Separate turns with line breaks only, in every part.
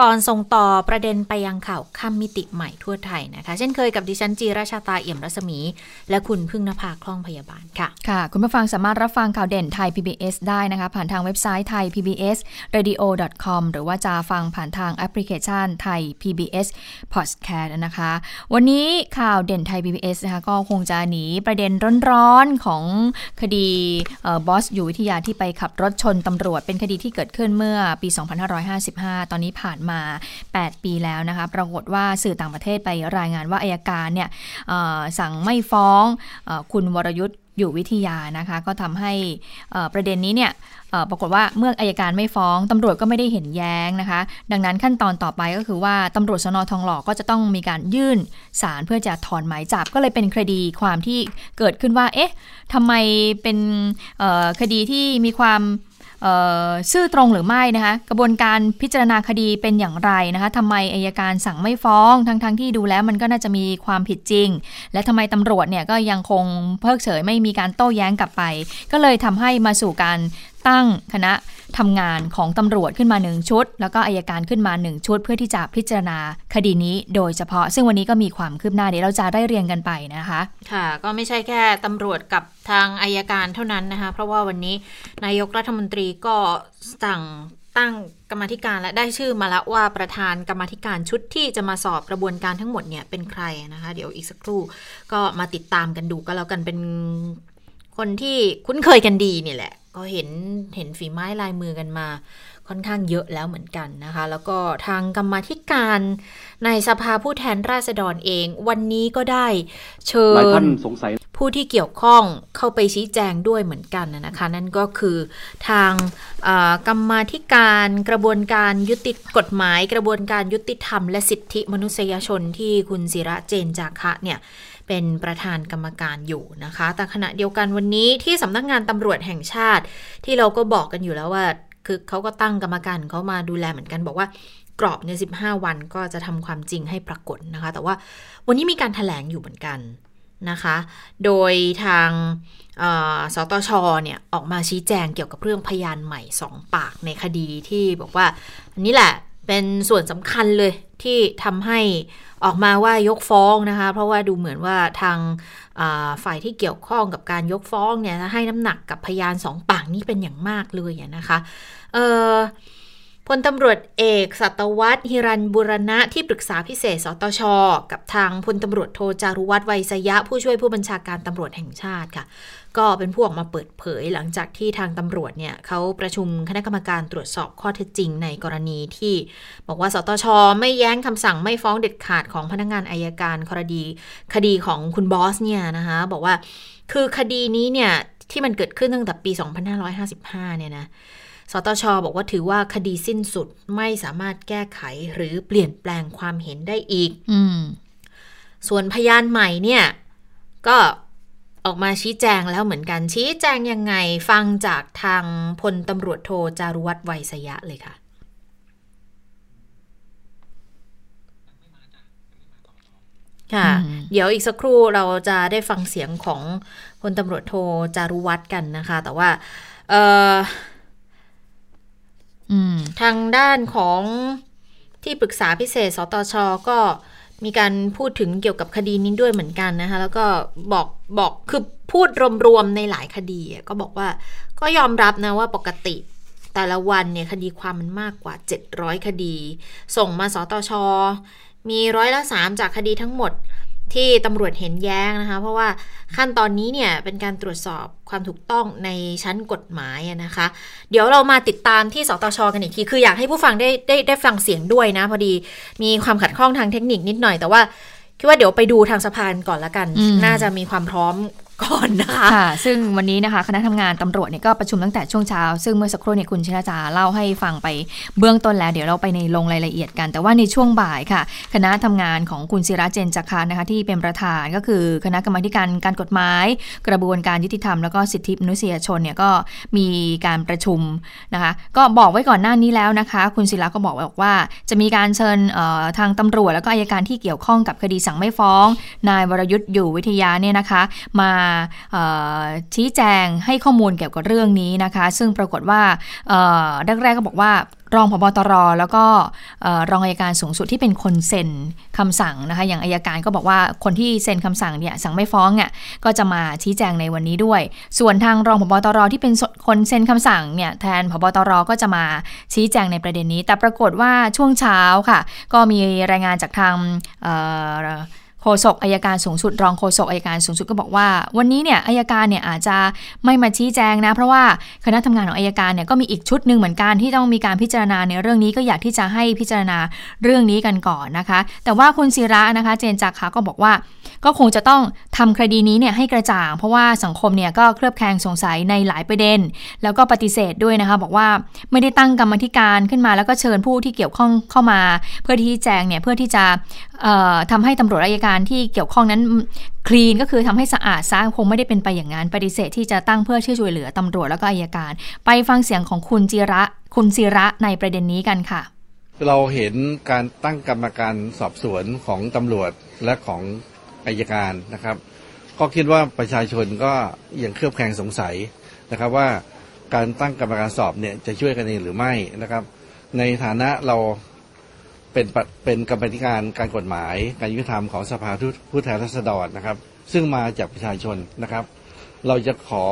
ก่อนส่งต่อประเด็นไปยังข่าวค่ำมิติใหม่ทั่วไทยนะคะ เช่นเคยกับดิฉันจีราชาตาเอี่ยมรัศมี และคุณพึ่งนภาคล่องพยาบาลค่ะ
ค่ะ คุณผู้ฟังสามารถรับฟังข่าวเด่นไทย PBS ได้นะคะ ผ่านทางเว็บไซต์ไทย PBS radio com หรือว่าจะฟังผ่านทางแอปพลิเคชันไทย PBS podcast นะคะ วันนี้ข่าวเด่นไทย PBS นะคะก็คงจะหนีประเด็นร้อนๆของคดีบอสอยู่วิทยาที่ไปขับรถชนตำรวจเป็นคดีที่เกิดขึ้นเมื่อปี 2555 ตอนนี้ผ่านมา 8 ปีแล้วนะคะ ปรากฏว่าสื่อต่างประเทศไปรายงานว่าอายการเนี่ยสั่งไม่ฟ้องอคุณวรยุทธ์อยู่วิทยานะคะ ก็ทำให้ประเด็นนี้เนี่ยปรากฏว่าเมื่ออายการไม่ฟ้องตำรวจก็ไม่ได้เห็นแย้งนะคะ ดังนั้นขั้นตอนต่อไปก็คือว่าตำรวจสนทองหล่อก็จะต้องมีการยื่นสารเพื่อจะถอนหมายจับก็เลยเป็นคดีความที่เกิดขึ้นว่า เอ๊ะทำไมเป็นคดีที่มีความ ซื่อตรงหรือไม่นะคะกระบวนการพิจารณาคดีเป็นอย่างไรนะคะทำไมอายการสั่งไม่ฟ้องทั้งๆทที่ดูแล้วมันก็น่าจะมีความผิดจริง และทำไมตำรวจเนี่ยก็ยังคงเพิกเฉยไม่มีการโต้แย้งกลับไป ก็เลยทำให้มาสู่การตั้งคณะ ทำงานของตำรวจขึ้นมาหนึ่งชุด แล้วก็อายการขึ้นมาหนึ่งชุด เพื่อที่จะพิจารณาคดีนี้โดยเฉพาะ ซึ่งวันนี้ก็มีความคืบหน้าเดี๋ยวเราจะได้เรียงกันไปนะคะ
ค่ะ ก็ไม่ใช่แค่ตำรวจกับทางอายการเท่านั้นนะคะ เพราะว่าวันนี้นายกรัฐมนตรีก็สั่งตั้งกรรมธิการและได้ชื่อมาแล้วว่าประธานกรรมธิการชุดที่จะมาสอบกระบวนการทั้งหมดเนี่ยเป็นใครนะคะ เดี๋ยวอีกสักครู่ก็มาติดตามกันดูก็แล้วกันเป็นคนที่คุ้นเคยกันดีนี่แหละ ก็เห็นเห็นฝีไม้ลายมือกันมา ค่อนข้างเยอะแล้วเหมือนกันนะคะ แล้วก็ทางกรรมธิการในสภาผู้แทนราษฎรเอง วันนี้ก็ได้เชิญผู้ที่เกี่ยวข้องเข้าไปชี้แจงด้วยเหมือนกันนะคะ นั่นก็คือทางกรรมธิการกระบวนการยุติกฎหมาย กระบวนการยุติธรรม และสิทธิมนุษยชนที่คุณศิระเจนจาคะเนี่ย เป็นประธานกรรมการอยู่นะคะ แต่ขณะเดียวกันวันนี้ที่สำนักงานตำรวจแห่งชาติ ที่เราก็บอกกันอยู่แล้วว่า คือเขาก็ตั้งกรรมการเขามาดูแลเหมือนกันบอกว่ากรอบใน 15 วันก็จะทำความจริงให้ปรากฏนะคะ แต่ว่าวันนี้มีการถแถลงอยู่เหมือนกันนะคะ โดยทางสตชเนี่ยออกมาชี้แจงเกี่ยวกับเรื่องพยานใหม่สองปากในคดีที่บอกว่าอันนี้แหละ เป็นส่วนสำคัญเลยที่ทำให้ออกมาว่ายกฟ้องนะคะ เพราะว่าดูเหมือนว่าทางฝ่ายที่เกี่ยวข้องกับการยกฟ้องเนี่ยให้น้ำหนักกับพยานสองปากนี้เป็นอย่างมากเลยนะคะ พลตำรวจเอกสัตวัตฮิรันบุรณะที่ปรึกษาพิเศษสตช กับทางพลตำรวจโทจารุวัฒน์ไวยสยะ ผู้ช่วยผู้บัญชาการตำรวจแห่งชาติค่ะ ก็เป็นผู้ออกมาเปิดเผยหลังจากที่ทางตำรวจเนี่ยเขาประชุมคณะกรรมการตรวจสอบข้อเท็จจริงในกรณีที่ บอกว่าสตช ไม่แย้งคำสั่งไม่ฟ้องเด็ดขาดของพนักงงานอายการคดี คดีของคุณบอสเนี่ยนะคะบอกว่าคือคดีนี้เนี่ยที่มันเกิดขึ้นตั้งแต่ปี 2555 เนี่ยนะ สตชบอกว่าถือว่าคดีสิ้นสุดไม่สามารถแก้ไขหรือเปลี่ยนแปลงความเห็นได้อีกอส่วนพยานใหม่เนี่ย ก็ออกมาชี้แจงแล้วเหมือนกัน ชี้แจงยังไงฟังจากทางพลตำรวจโทจารุวัฒน์ไวยสยะเลยค่ะค่ะ เดี๋ยวอีกสักครู่เราจะได้ฟังเสียงของพลตำรวจโทจารุวัฒน์กันนะคะ แต่ว่าเออ ทางด้านของที่ปรึกษาพิเศษ สตช ก็มีการพูดถึงเกี่ยวกับคดีนี้ด้วยเหมือนกันนะคะ แล้วก็บอกบอกคือพูดรวมๆในหลายคดี ก็บอกว่าก็ยอมรับนะว่าปกติแต่ละวันเนี่ยคดีความมันมากกว่า 700 คดี ส่งมาสตช มีร้อยละสามจากคดีทั้งหมด ที่ตำรวจเห็นแย้งนะคะ เพราะว่าขั้นตอนนี้เนี่ยเป็นการตรวจสอบความถูกต้องในชั้นกฎหมายนะคะ เดี๋ยวเรามาติดตามที่สตชกันอีกที คืออยากให้ผู้ฟังได้ได้ได้ฟังเสียงด้วยนะ พอดีมีความขัดข้องทางเทคนิคนิดหน่อย แต่ว่าคิดว่าเดี๋ยวไปดูทางสะพานก่อนละกัน น่าจะมีความพร้อม ก่อนนะคะ
ค่ะซึ่งวันนี้นะคะคณะทำงานตำรวจเนี่ยก็ประชุมตั้งแต่ช่วงเช้า ซึ่งเมื่อสักครู่เนี่ยคุณชินาจาเล่าให้ฟังไปเบื้องต้นแล้วเดี๋ยวเราไปในลงรายละเอียดกัน แต่ว่าในช่วงบ่ายค่ะ คณะทำงานของคุณศิระเจนจักรนะคะที่เป็นประธานก็คือคณะกรรมการการกฎหมาย กระบวนการยุติธรรมแล้วก็สิทธิมนุษยชนเนี่ยก็มีการประชุมนะคะก็บอกไว้ก่อนหน้านี้แล้วนะคะ คุณศิระก็บอกบอกว่า จะมีการเชิญทางตำรวจ แล้วก็อายการที่เกี่ยวข้องกับคดีสั่งไม่ฟ้อง นายวรยุทธ์อยู่วิทยาเนี่ยนะคะ มาชี้แจงให้ข้อมูลเกี่ยวกับเรื่องนี้นะคะ ซึ่งปรากฏว่าแรกๆก็บอกว่ารองพบตรแล้วก็รองอายการสูงสุดที่เป็นคนเซ็นคำสั่งนะคะอย่างอายการก็บอกว่าคนที่เซ็นคำสั่งเนี่ยสั่งไม่ฟ้องเนี่ยก็จะมาชี้แจงในวันนี้ด้วย ส่วนทางรองพบตรที่เป็นคนเซ็นคำสั่งเนี่ยแทนพบตรก็จะมาชี้แจงในประเด็นนี้ แต่ปรากฏว่าช่วงเช้าค่ะ ก็มีรายงานจากทาง โฆษกอายการสูงสุด รองโฆษกอายการสูงสุดก็บอกว่า วันนี้เนี่ยอายการเนี่ยอาจจะไม่มาชี้แจงนะ เพราะว่าคณะทำงานของอายการเนี่ยก็มีอีกชุดหนึ่งเหมือนกันที่ต้องมีการพิจารณาในเรื่องนี้ก็อยากที่จะให้พิจารณาเรื่องนี้กันก่อนนะคะ แต่ว่าคุณศิระนะคะ เจนจักรก็บอกว่า ก็คงจะต้องทำคดีนี้เนี่ยให้กระจ่าง เพราะว่าสังคมเนี่ยก็เคลือบแคลงสงสัยในหลายประเด็น แล้วก็ปฏิเสธด้วยนะคะ บอกว่าไม่ได้ตั้งกรรมธิการขึ้นมา แล้วก็เชิญผู้ที่เกี่ยวข้องเข้ามา เพื่อที่แจงเนี่ยเพื่อที่จะทำให้ตำรวจอายการการที่เกี่ยวข้องนั้นคลีนก็คือทำให้สะอาดซะคงไม่ได้เป็นไปอย่างนั้นปฏิเสธที่จะตั้งเพื่อช่วยเหลือตำรวจแล้วก็อายการ ไปฟังเสียงของคุณจิระ คุณศิระในประเด็นนี้กันค่ะ
เราเห็นการตั้งกรรมการสอบสวนของตำรวจและของอายการนะครับ ก็คิดว่าประชาชนก็ยังเครือบแคลงสงสัยนะครับว่าการตั้งกรรมการสอบเนี่ยจะช่วยกันเองหรือไม่นะครับ ในฐานะเรา เป็นเป็นกรรมธิการการกฎหมาย การยุติธรรมของสภาผู้แทนราษฎรนะครับ ซึ่งมาจากประชาชนนะครับ เราจะขอ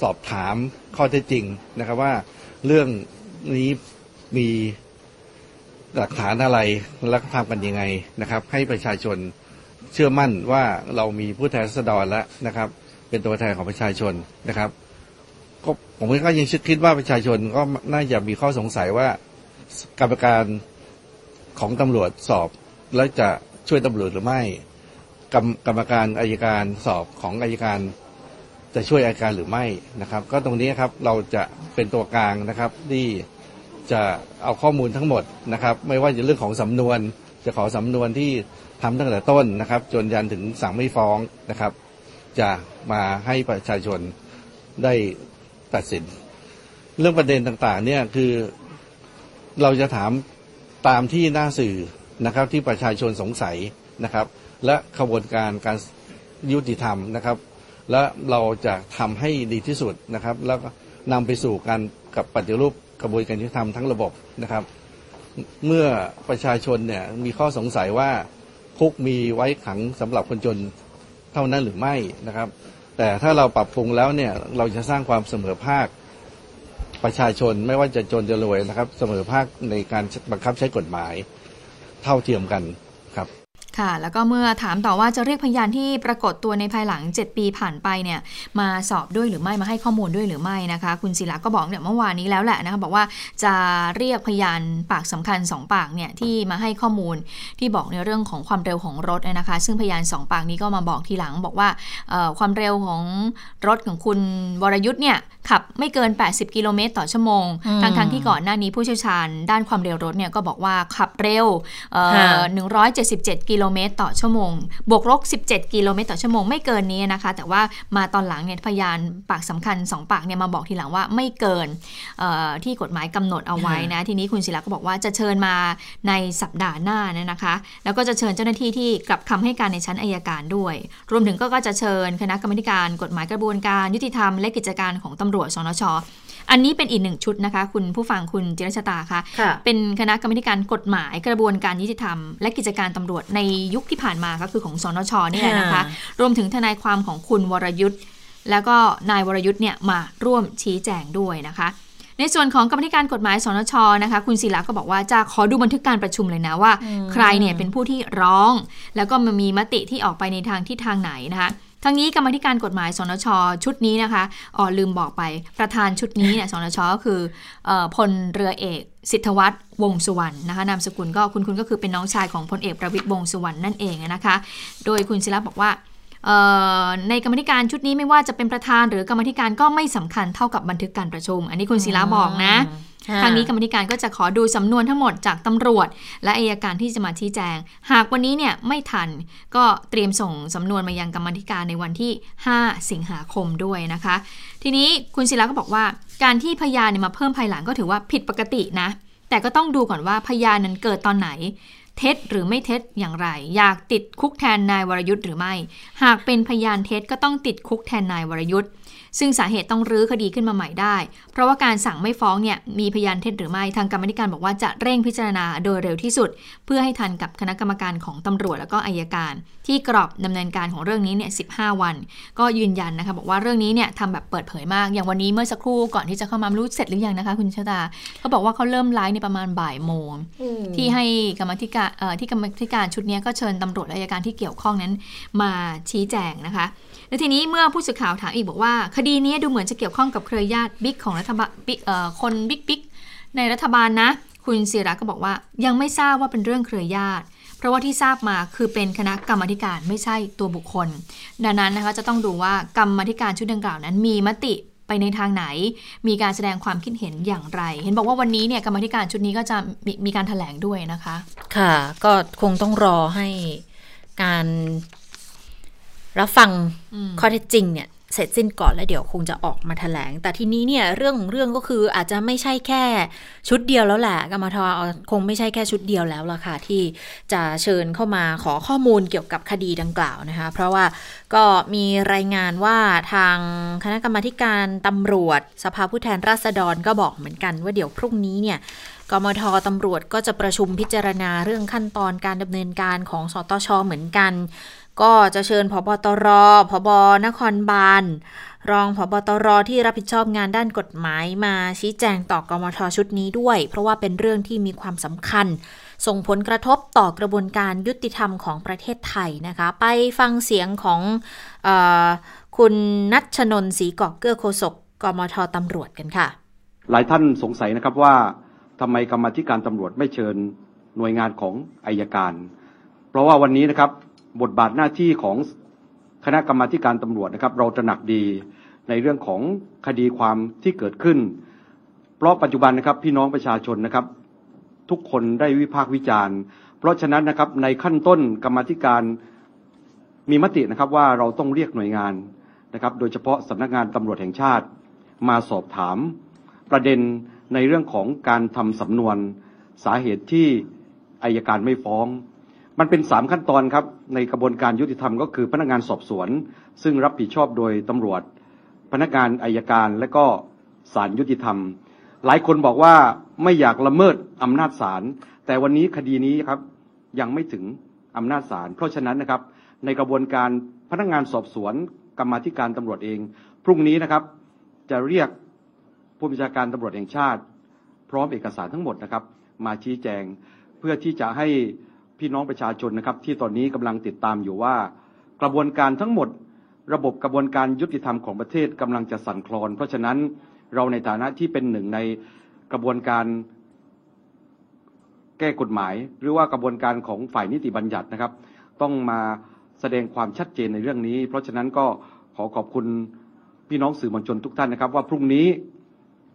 สอบถามข้อเท็จจริงนะครับว่าเรื่องนี้มีหลักฐานอะไรและทำกันยังไงนะครับ ให้ประชาชนเชื่อมั่นว่าเรามีผู้แทนราษฎรแล้วนะครับ เป็นตัวแทนของประชาชนนะครับก็ผมก็ยังคิดว่าประชาชนก็น่าจะมีข้อสงสัยว่ากรรมการ ของตำรวจสอบแล้วจะช่วยตำรวจหรือไม่กรรมกรรมการอายการสอบของอายการจะช่วยอายการหรือไม่นะครับ ก็ตรงนี้ครับเราจะเป็นตัวกลางนะครับที่จะเอาข้อมูลทั้งหมดนะครับ ไม่ว่าจะเรื่องของสำนวน จะขอสำนวนที่ทำตั้งแต่ต้นนะครับ จนยันถึงสั่งไม่ฟ้องนะครับ จะมาให้ประชาชนได้ตัดสิน เรื่องประเด็นต่างๆเนี่ยคือเราจะถาม ตามที่หน้าสื่อนะครับที่ประชาชนสงสัยนะครับ และขบวนการการยุติธรรมนะครับ และเราจะทำให้ดีที่สุดนะครับ แล้วนำไปสู่การกับปฏิรูปกระบวนการยุติธรรมทั้งระบบนะครับ เมื่อประชาชนเนี่ยมีข้อสงสัยว่าคุกมีไว้ขังสำหรับคนจนเท่านั้นหรือไม่นะครับ แต่ถ้าเราปรับปรุงแล้วเนี่ยเราจะสร้างความเสมอภาค ประชาชนไม่ว่าจะจนจะรวยนะครับ เสมอภาคในการบังคับใช้กฎหมายเท่าเทียมกัน ครับ
ค่ะ แล้วก็เมื่อถามต่อว่าจะเรียกพยานที่ปรากฏตัวในภายหลัง 7 ปีผ่านไปเนี่ยมาสอบด้วยหรือไม่มาให้ข้อมูลด้วยหรือไม่นะคะ คุณศิลาก็บอกเนี่ยเมื่อวานนี้แล้วแหละนะคะบอกว่าจะเรียกพยานปากสำคัญ 2 ปากเนี่ยที่มาให้ข้อมูลที่บอกในเรื่องของความเร็วของรถนะคะ ซึ่งพยาน 2 ปากนี้ก็มาบอกทีหลังบอกว่าความเร็วของรถของคุณวรยุทธ์เนี่ยขับไม่เกิน 80 กิโลเมตรต่อชั่วโมงทั้งทั้งที่ก่อนหน้านี้ผู้เชี่ยวชาญด้านความเร็วรถเนี่ยก็บอกว่าขับเร็ว177กิโลเมตรต่อชั่วโมง บวกลบ17 กิโลเมตรต่อชั่วโมงไม่เกินนี้นะคะ แต่ว่ามาตอนหลังเนี่ยพยานปากสำคัญ 2 ปากเนี่ยมาบอกทีหลังว่าไม่เกินที่กฎหมายกำหนดเอาไว้นะ ทีนี้คุณศิลาก็บอกว่าจะเชิญมาในสัปดาห์หน้าเนี่ยนะคะ แล้วก็จะเชิญเจ้าหน้าที่ที่กลับคำให้การในชั้นอายการด้วย รวมถึงก็จะเชิญคณะกรรมการกฎหมายกระบวนการยุติธรรมและกิจการของตำรวจสนช อันนี้เป็นอีกหนึ่งชุดนะคะ คุณผู้ฟังคุณจิรชตาคะะเป็นคณะกรรมการกฎหมายกระบวนการยุติธรรม และกิจการตำรวจในยุคที่ผ่านมาก็คือของสนชนี่แหละนะคะ รวมถึงทนายความของคุณวรยุทธ์แล้วก็นายวรยุทธ์เนี่ยมาร่วมชี้แจงด้วยนะคะ ในส่วนของกรรมธิการกฎหมายสนชนะคะคุณศิลาก็บอกว่าจะขอดูบันทึกการประชุมเลยนะว่า ใครเนี่ยเป็นผู้ที่ร้อง แล้วก็มันมีมติที่ออกไปในทางที่ทางไหนนะคะ ทั้งนี้กรรมธิการกฎหมายสนช ชุดนี้นะคะอ๋อลืมบอกไปประธานชุดนี้เนี่ยสนชก็คือพลเรือเอกสิทธวัฒน์วงสุวรรณนะคะนามสกุลก็คุณคุณก็คือเป็นน้องชายของพลเอกประวิตยวงสุวรรณนั่นเองนะคะ โดยคุณศิลปบอกว่าในกรรมธิการชุดนี้ไม่ว่าจะเป็นประธานหรือกรรมธิการก็ไม่สำคัญเท่ากับบันทึกการประชุม อันนี้คุณศิลาบอกนะ ทางนี้กรรมธิการก็จะขอดูสำนวนทั้งหมดจากตำรวจ และอายการที่จะมาชี้แจง หากวันนี้เนี่ยไม่ทันก็เตรียมส่งสำนวนมายังกรรมธิการในวันที่ 5 สิงหาคมด้วยนะคะ ทีนี้คุณศิลาก็บอกว่า การที่พยานเนี่ยมาเพิ่มภายหลังก็ถือว่าผิดปกตินะ แต่ก็ต้องดูก่อนว่าพยานนั้นเกิดตอนไหน เท็จหรือไม่เท็จอย่างไร อยากติดคุกแทนนายวรยุทธ์หรือไม่ หากเป็นพยานเท็จก็ต้องติดคุกแทนนายวรยุทธ์ ซึ่งสาเหตุต้องรื้อคดีขึ้นมาใหม่ได้ เพราะว่าการสั่งไม่ฟ้องเนี่ยมีพยานเท็จหรือไม่ทางกรรมธิการบอกว่าจะเร่งพิจารณาโดยเร็วที่สุด เพื่อให้ทันกับคณะกรรมการของตำรวจแล้วก็อายการ ที่กรอบดำเนินการของเรื่องนี้เนี่ยสิวัน ก็ยืนยันนะคะบอกว่าเรื่องนี้เนี่ยทำแบบเปิดเผยมากอย่างวันนี้เมื่อสักครู่ก่อนที่จะเข้ามารู้เสร็จหรือยังนะคะ คุณชะตาเขาบอกว่าเขาเริ่มไลฟ์ในประมาณบ่ายโมงที่ให้กรรมธิการที่กรรมธิการชุดนี้ก็เชิญตำรวจอายการที่เกี่ยวข้องนั้นมาชี้แจงนะคะ แล้วทีนี้เมื่อผู้สื่อข่าวถามอีกบอกว่า คดีนี้ดูเหมือนจะเกี่ยวข้องกับเครือญาติบิ๊กของรัฐบาลคนบิ๊กบิ๊กในรัฐบาลนะ คุณศิระก็บอกว่า ยังไม่ทราบว่าเป็นเรื่องเครือญาติ เพราะว่าที่ทราบมาคือเป็นคณะกรรมการไม่ใช่ตัวบุคคล ดังนั้นนะคะจะต้องดูว่ากรรมการชุดดังกล่าวนั้นมีมติไปในทางไหน มีการแสดงความคิดเห็นอย่างไร เห็นบอกว่าวันนี้เนี่ยกรรมธิการชุดนี้ก็จะมมีการถแถลงด้วยนะคะ
ค่ะ ก็คงต้องรอให้การ รับฟังข้อเท็จจริงเนี่ยเสร็จสิ้นก่อนแล้วเดี๋ยวคงจะออกมาแถลง แต่ทีนี้เนี่ยเรื่องของเรื่องก็คืออาจจะไม่ใช่แค่ชุดเดียวแล้วแหละกรรมทคงไม่ใช่แค่ชุดเดียวแล้วล่ะค่ะที่จะเชิญเข้ามาขอข้อมูลเกี่ยวกับคดีดังกล่าวนะคะ เพราะว่าก็มีรายงานว่าทางคณะกรรมการตำรวจ สภาผู้แทนราษฎรก็บอกเหมือนกันว่าเดี๋ยวพรุ่งนี้เนี่ยกมทตำรวจก็จะประชุมพิจารณาเรื่องขั้นตอนการดำเนินการของสตชเหมือนกัน ก็จะเชิญพบตรพบนครบาลรองพบตรที่รับผิดชอบงานด้านกฎหมายมาชี้แจงต่อกมทชุดนี้ด้วย เพราะว่าเป็นเรื่องที่มีความสำคัญ ส่งผลกระทบต่อกระบวนการยุติธรรมของประเทศไทยนะคะ ไปฟังเสียงของอคุณนัชนนศรีกอกเกื้อโคศกกมทตำรวจกันค่ะ
หลายท่านสงสัยนะครับว่าทำไมกรรมธิการตำรวจไม่เชิญหน่วยงานของอายการ เพราะว่าวันนี้นะครับ บทบาทหน้าที่ของคณะกรรมาการตำรวจนะครับ เราตระหนักดีในเรื่องของคดีความที่เกิดขึ้น เพราะปัจจุบันนะครับพี่น้องประชาชนนะครับ ทุกคนได้วิพากษ์วิจารณ์ เพราะฉะนั้นนะครับในขั้นต้นกรรมธิการมีมตินะครับว่าเราต้องเรียกหน่วยงานนะครับ โดยเฉพาะสำนักงานตำรวจแห่งชาติมาสอบถาม ประเด็นในเรื่องของการทำสำนวนสาเหตุที่อายการไม่ฟ้อง มันเป็นสามขั้นตอนครับในกระบวนการยุติธรรมก็คือพนักงานสอบสวน ซึ่งรับผิดชอบโดยตำรวจ พนักงานอายการและก็ศาลยุติธรรม หลายคนบอกว่าไม่อยากละเมิดอำนาจศาลแต่วันนี้คดีนี้ครับยังไม่ถึงอำนาจศาลเพราะฉะนั้นนะครับในกระบวนการพนักงานสอบสวนกรรมธิการตำรวจเอง พรุ่งนี้นะครับจะเรียกผู้บัญชาการตำรวจแห่งชาติ พร้อมเอกสารทั้งหมดนะครับ มาชี้แจงเพื่อที่จะให้ พี่น้องประชาชนนะครับ ที่ตอนนี้กำลังติดตามอยู่ว่า กระบวนการทั้งหมด ระบบกระบวนการยุติธรรมของประเทศกำลังจะสั่นคลอน เพราะฉะนั้นเราในฐานะที่เป็นหนึ่งในกระบวนการแก้กฎหมาย หรือว่ากระบวนการของฝ่ายนิติบัญญัตินะครับ ต้องมาแสดงความชัดเจนในเรื่องนี้ เพราะฉะนั้นก็ขอขอบคุณพี่น้องสื่อมวลชนทุกท่านนะครับ ว่าพรุ่งนี้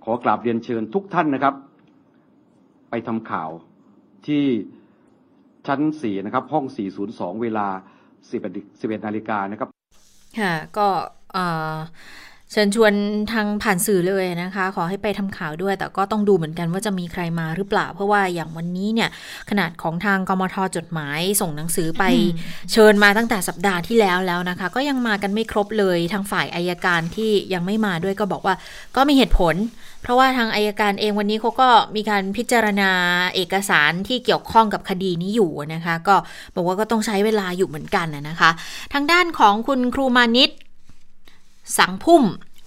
ขอกราบเรียนเชิญทุกท่านนะครับ ไปทำข่าวที่ ชั้นสี่นะครับ ห้องสี่ศูนย์สองเวลาสิบเอ็ดนาฬิกานะครับ
ค่ะ ก็เชิญชวนทางผ่านสื่อเลยนะคะ ขอให้ไปทำข่าวด้วย แต่ก็ต้องดูเหมือนกันว่าจะมีใครมาหรือเปล่า เพราะว่าอย่างวันนี้เนี่ย ขนาดของทางกมทจดหมายส่งหนังสือไปเชิญมาตั้งแต่สัปดาห์ที่แล้วแล้วนะคะ ก็ยังมากันไม่ครบเลยทางฝ่ายอายการที่ยังไม่มาด้วยก็บอกว่าก็มีเหตุผล เพราะว่าทางอายการเองวันนี้เขาก็มีการพิจารณาเอกสารที่เกี่ยวข้องกับคดีนี้อยู่นะคะ ก็บอกว่าก็ต้องใช้เวลาอยู่เหมือนกันนะคะ ทางด้านของคุณครูมานิตสังพุ่ม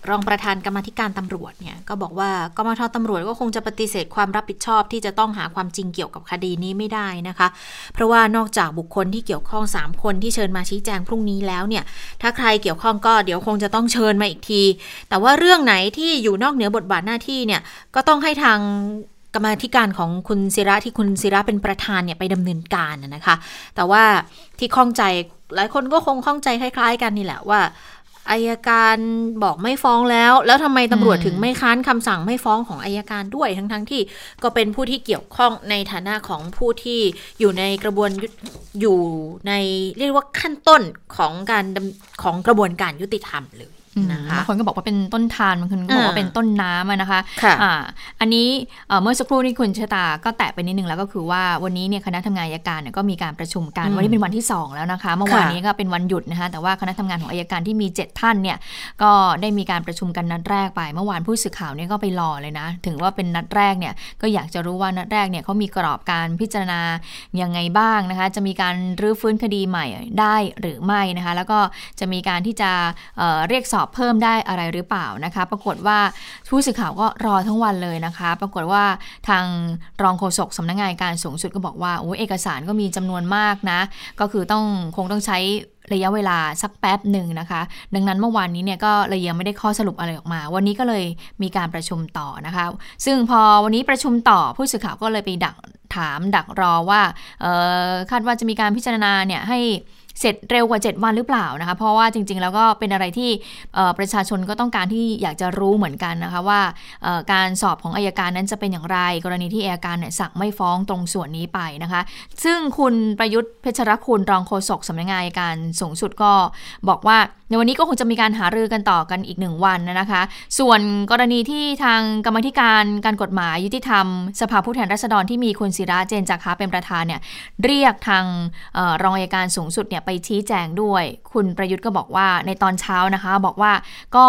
รองประธานกรรมธิการตำรวจเนี่ยก็บอกว่ากมทตำรวจก็คงจะปฏิเสธความรับผิดชอบที่จะต้องหาความจริงเกี่ยวกับคดีนี้ไม่ได้นะคะ เพราะว่านอกจากบุคคลที่เกี่ยวข้อง 3 คนที่เชิญมาชี้แจงพรุ่งนี้แล้วเนี่ยถ้าใครเกี่ยวข้องก็เดี๋ยวคงจะต้องเชิญมาอีกที แต่ว่าเรื่องไหนที่อยู่นอกเหนือบทบาทหน้าที่เนี่ยก็ต้องให้ทางกรรมธิการของคุณศิระที่คุณศิระเป็นประธานเนี่ยไปดำเนินการนะคะ แต่ว่าที่ข้องใจหลายคนก็คงข้องใจคล้าย ๆ กันนี่แหละว่า อายการบอกไม่ฟ้องแล้ว แล้วทำไมตำรวจถึงไม่ค้านคำสั่งไม่ฟ้องของอายการด้วยทั้งๆทที่ก็เป็นผู้ที่เกี่ยวข้องในฐานะของผู้ที่อยู่ในกระบวนอยู่ในเรียกว่าขั้นต้นของการของกระบวนการยุติธรรมเลย นะคะ
บางคนก็บอกว่าเป็นต้นทานบางคนก็บอกว่าเป็นต้นน้ำนะคะ
ค่ะ
อันนี้เมื่อสักครู่นี้คุณชะตาก็แตะไปนิดนึงแล้วก็คือว่าวันนี้เนี่ยคณะทำงานอายการเนี่ยก็มีการประชุมกันวันนี้เป็นวันที่ 2 แล้วนะคะ เมื่อวานนี้ก็เป็นวันหยุดนะคะแต่ว่าคณะทำงานของอายการที่มี 7 ท่านเนี่ยก็ได้มีการประชุมกันนัดแรกไป เมื่อวานผู้สื่อข่าวเนี่ยก็ไปรอเลยนะ ถึงว่าเป็นนัดแรกเนี่ยก็อยากจะรู้ว่านัดแรกเนี่ยเขามีกรอบการพิจารณายังไงบ้างนะคะ จะมีการรื้อฟื้นคดีใหม่ได้หรือไม่นะคะ แล้วก็จะมีการที่จะเรียกสอบเพิ่มได้อะไรหรือเปล่านะคะ ปรากฏว่าผู้สื่อข่าวก็รอทั้งวันเลยนะคะ ปรากฏว่าทางรองโฆษกสำนักงานการสูงสุดก็บอกว่าโอ้เอกสารก็มีจำนวนมากนะ ก็คือต้องคงต้องใช้ระยะเวลาสักแป๊บหนึ่งนะคะ ดังนั้นเมื่อวานนี้เนี่ยก็เลยยังไม่ได้ข้อสรุปอะไรออกมา วันนี้ก็เลยมีการประชุมต่อนะคะ ซึ่งพอวันนี้ประชุมต่อผู้สื่อข่าวก็เลยไปดักถามดักรอว่าคาดว่าจะมีการพิจารณาเนี่ยให้ เสร็จเร็วกว่า 7 วันหรือเปล่านะคะ เพราะว่าจริง ๆ แล้วก็เป็นอะไรที่ประชาชนก็ต้องการที่อยากจะรู้เหมือนกันนะคะว่าการสอบของอายการนั้นจะเป็นอย่างไร กรณีที่อายการเนี่ยสั่งไม่ฟ้องตรงส่วนนี้ไปนะคะ ซึ่งคุณประยุทธ์เพชรคุณรองโฆษกสำนักงานอายการสูงสุดก็บอกว่าในวันนี้ก็คงจะมีการหารือกันต่อกันอีกหนึ่งวันนะคะ ส่วนกรณีที่ทางกรรมธิการการกฎหมายยุติธรรม สภาผู้แทนราษฎรที่มีคุณศิระเจนจักรเป็นประธานเนี่ยเรียกทางรองอัยการสูงสุดเนี่ยไปชี้แจงด้วย คุณประยุทธ์ก็บอกว่าในตอนเช้านะคะ บอกว่าก็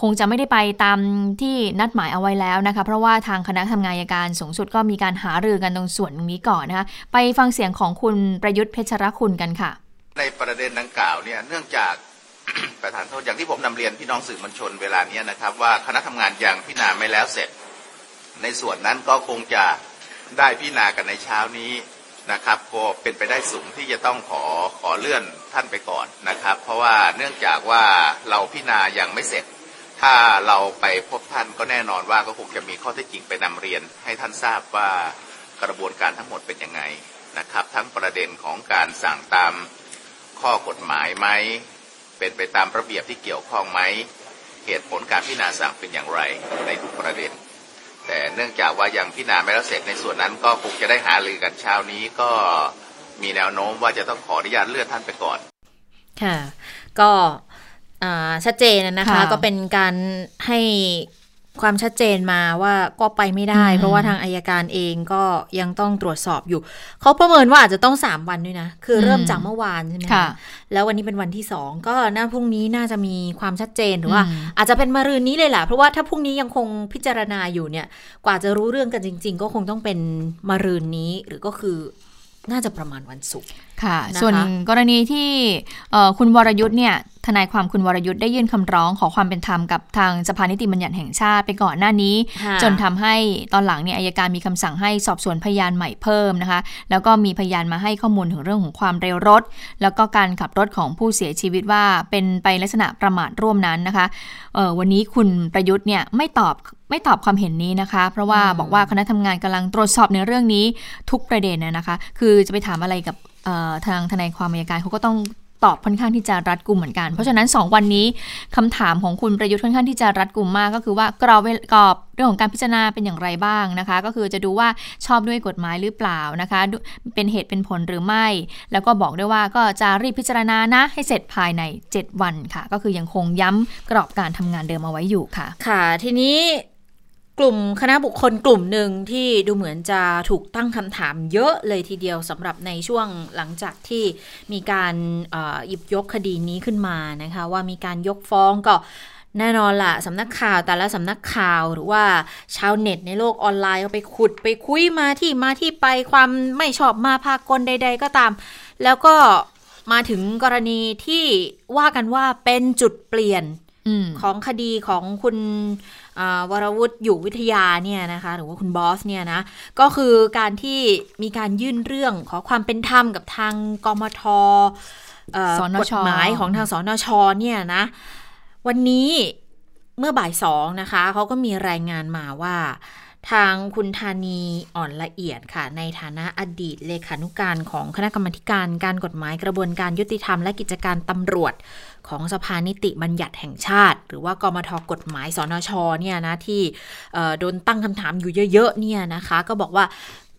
คงจะไม่ได้ไปตามที่นัดหมายเอาไว้แล้วนะคะ เพราะว่าทางคณะทำงานการสูงสุดก็มีการหารือกันตรงส่วนนี้ก่อนนะคะ ไปฟังเสียงของคุณประยุทธ์เพชรคุณกันค่ะ
ในประเด็นดังกล่าวเนี่ยเนื่องจากประธานโทษอย่างที่ผมนำเรียนพี่น้องสื่อมวลชนเวลานี้นะครับ ว่าคณะทำงานยังพิจารณาไม่แล้วเสร็จ ในส่วนนั้นก็คงจะได้พิจารณากันในเช้านี้ นะครับก็เป็นไปได้สูงที่จะต้องขอขอเลื่อนท่านไปก่อนนะครับ เพราะว่าเนื่องจากว่าเราพิจารณายังไม่เสร็จ ถ้าเราไปพบท่านก็แน่นอนว่าก็คงจะมีข้อเท็จจริงไปนำเรียน ให้ท่านทราบว่ากระบวนการทั้งหมดเป็นยังไงนะครับ ทั้งประเด็นของการสั่งตามข้อกฎหมายไหมเป็นไปตามระเบียบที่เกี่ยวข้องไหมเหตุผลการพิจารณาสั่งเป็นอย่างไรในทุกประเด็น แต่เนื่องจากว่ายังพิจารณาไม่แล้วเสร็จในส่วนนั้น ก็คงจะได้หาลือกันเช้านี้ก็มีแนวโน้มว่าจะต้องขออนุญาตเลื่อนท่านไปก่อน
ค่ะ ก็ชัดเจนนะคะ ก็เป็นการให้ ความชัดเจนมาว่าก็ไปไม่ได้ เพราะว่าทางอายการเองก็ยังต้องตรวจสอบอยู่ เขาประเมินว่าอาจจะต้องสามวันด้วยนะ คือเริ่มจากเมื่อวานใช่ไหมคะแล้ววันนี้เป็นวันที่สองก็น่าพรุ่งนี้น่าจะมีความชัดเจนหรือว่า อาจจะเป็นมะรืนนี้เลยแหละเพราะว่าถ้าพรุ่งนี้ยังคงพิจารณาอยู่เนี่ย กว่าจะรู้เรื่องกันจริง ๆ ก็คงต้องเป็นมะรืนนี้หรือก็คือน่าจะประมาณวันศุกร์
ค่ะ ส่วนกรณีที่คุณวรยุทธ์เนี่ย ทนายความคุณวรยุทธ์ได้ยื่นคำร้องขอความเป็นธรรมกับทางสภานิติบัญญัติแห่งชาติไปก่อนหน้านี้ จนทำให้ตอนหลังเนี่ยอายการมีคำสั่งให้สอบสวนพยานใหม่เพิ่มนะคะ แล้วก็มีพยานมาให้ข้อมูลถึงเรื่องของความเร็วรถ แล้วก็การขับรถของผู้เสียชีวิตว่าเป็นไปลักษณะประมาทร่วมนั้นนะคะวันนี้คุณประยุทธ์เนี่ยไม่ตอบไม่ตอบความเห็นนี้นะคะ เพราะว่าบอกว่าคณะทำงานกำลังตรวจสอบในเรื่องนี้ทุกประเด็นนะคะ คือจะไปถามอะไรกับทางทนายความอัยการเขาก็ต้อง ตอบค่อนข้างที่จะรัดกุมเหมือนกัน เพราะฉะนั้น 2 วันนี้คำถามของคุณประยุทธ์ค่อนข้างที่จะรัดกุมมากก็คือว่ากรอบกรอบเรื่องของการพิจารณาเป็นอย่างไรบ้างนะคะ ก็คือจะดูว่าชอบด้วยกฎหมายหรือเปล่านะคะ เป็นเหตุเป็นผลหรือไม่ แล้วก็บอกด้วยว่าก็จะรีบพิจารณานะให้เสร็จภายใน 7 วันค่ะ ก็คือยังคงย้ำกรอบการทำงานเดิมเอาไว้อยู่ค่ะ
ค่ะ ทีนี้ กลุ่มคณะบุคคลกลุ่มหนึ่งที่ดูเหมือนจะถูกตั้งคำถามเยอะเลยทีเดียวสำหรับในช่วงหลังจากที่มีการหยิบยกคดีนี้ขึ้นมานะคะว่ามีการยกฟ้องก็แน่นอนละสำนักข่าวแต่ละสำนักข่าวหรือว่าชาวเน็ตในโลกออนไลน์ก็ไปขุดไปคุยมาที่มาที่ไปความไม่ชอบมาพากลใด ๆ ก็ตาม แล้วก็มาถึงกรณีที่ว่ากันว่าเป็นจุดเปลี่ยน ของคดีของคุณวรวุฒิอยู่วิทยาเนี่ยนะคะ หรือว่าคุณบอสเนี่ยนะ ก็คือการที่มีการยื่นเรื่องขอความเป็นธรรมกับทางกมทกฎหมายของทางสนชเนี่ยนะ วันนี้เมื่อบ่ายสองนะคะเขาก็มีรายงานมาว่าทางคุณธานีอ่อนละเอียดค่ะ ในฐานะอดีตเลขานุการของคณะกรรมการการกฎหมายกระบวนการยุติธรรมและกิจการตำรวจ ของสภานิติบัญญัติแห่งชาติ หรือว่ากมทกฎหมายสนชเนี่ยนะที่โดนตั้งคำถามอยู่เยอะๆเนี่ยนะคะ ก็บอกว่า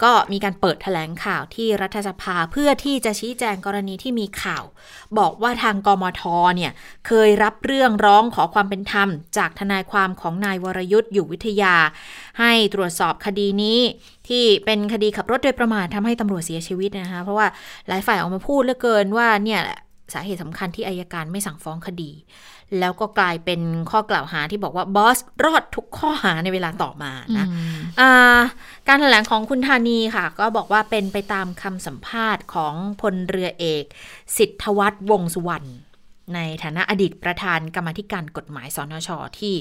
ก็มีการเปิดแถลงข่าวที่รัฐสภาเพื่อที่จะชี้แจงกรณีที่มีข่าว บอกว่าทางกมทเนี่ยเคยรับเรื่องร้องขอความเป็นธรรม จากทนายความของนายวรยุทธ์อยู่วิทยา ให้ตรวจสอบคดีนี้ที่เป็นคดีขับรถโดยประมาททำให้ตำรวจเสียชีวิตนะคะ เพราะว่าหลายฝ่ายออกมาพูดเหลือเกินว่าเนี่ย สาเหตุสำคัญที่อายการไม่สั่งฟ้องคดี แล้วก็กลายเป็นข้อกล่าวหาที่บอกว่าบอสรอดทุกข้อหาในเวลาต่อมานะการแถลงของคุณธานีค่ะ ก็บอกว่าเป็นไปตามคำสัมภาษณ์ของพลเรือเอก สิทธวัฒน์วงสุวรรณในฐานะอดีตประธานกรรมธิการกฎหมายสนชที่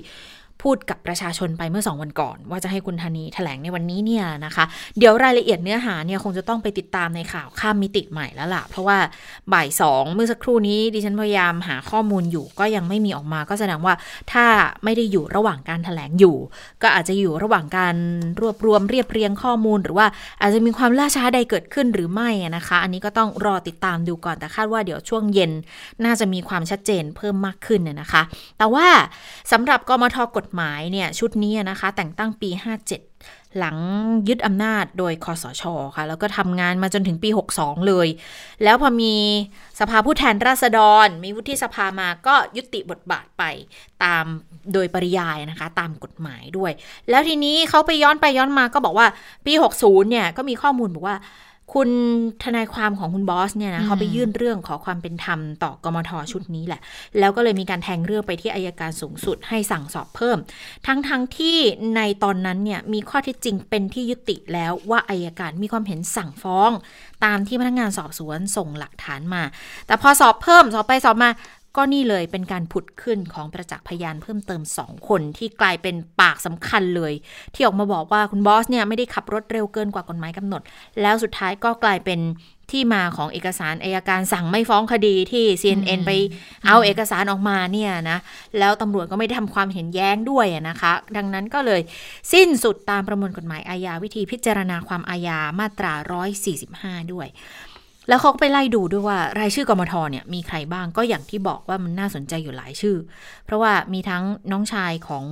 พูดกับประชาชนไปเมื่อสองวันก่อน ว่าจะให้คุณธนีแถลงในวันนี้เนี่ยนะคะ เดี๋ยวรายละเอียดเนื้อหาเนี่ยคงจะต้องไปติดตามในข่าวข้ามมิติใหม่แล้วล่ะ เพราะว่าบ่ายสองเมื่อสักครู่นี้ดิฉันพยายามหาข้อมูลอยู่ก็ยังไม่มีออกมา ก็แสดงว่าถ้าไม่ได้อยู่ระหว่างการถแถลงอยู่ ก็อาจจะอยู่ระหว่างการรวบรวมเรียบเรียงข้อมูล หรือว่าอาจจะมีความล่าช้าใดเกิดขึ้นหรือไม่นะคะ อันนี้ก็ต้องรอติดตามดูก่อนแต่คาดว่าเดี๋ยวช่วงเย็น น่าจะมีความชัดเจนเพิ่มมากขึ้นเนี่ยนะคะ แต่ว่าสำหรับกมทกฎหมายเนี่ยชุดนี้นะคะ แต่งตั้งปี 57 หลังยึดอำนาจโดยคอสชค่ะ แล้วก็ทำงานมาจนถึงปี 62 เลย แล้วพอมีสภาผู้แทนราษฎร มีวุฒิสภามาก็ยุติบทบาทไปตามโดยปริยายนะคะ ตามกฎหมายด้วย แล้วทีนี้เขาไปย้อนไปย้อนมาก็บอกว่าปี 60 เนี่ยก็มีข้อมูลบอกว่า คุณทนายความของคุณบอสเนี่ยนะเขาไปยื่นเรื่องขอความเป็นธรรมต่อกมทชุดนี้แหละ แล้วก็เลยมีการแทงเรื่องไปที่อายการสูงสุดให้สั่งสอบเพิ่ม ทั้งทั้งที่ในตอนนั้นเนี่ยมีข้อที่จริงเป็นที่ยุติแล้วว่าอายการมีความเห็นสั่งฟ้อง ตามที่พนักงานสอบสวนส่งหลักฐานมา แต่พอสอบเพิ่มสอบไปสอบมา ก็นี่เลยเป็นการผุดขึ้นของประจักษ์พยานเพิ่มเติมสองคนที่กลายเป็นปากสำคัญเลย ที่ออกมาบอกว่าคุณบอสเนี่ยไม่ได้ขับรถเร็วเกินกว่ากฎหมายกำหนด แล้วสุดท้ายก็กลายเป็นที่มาของเอกสารอายการสั่งไม่ฟ้องคดีที่ CNN ไปเอาเอกสารออกมาเนี่ยนะแล้วตำรวจก็ไม่ได้ทำความเห็นแย้งด้วยนะคะ ดังนั้นก็เลยสิ้นสุดตามประมวลกฎหมายอาญาวิธีพิจารณาความอาญามาตรา 145 ด้วย แล้วเขาก็ไปไล่ดูด้วยว่ารายชื่อกมทเนี่ยมีใครบ้างก็อย่างที่บอกว่ามันน่าสนใจอยู่หลายชื่อ เพราะว่ามีทั้งน้องชายของ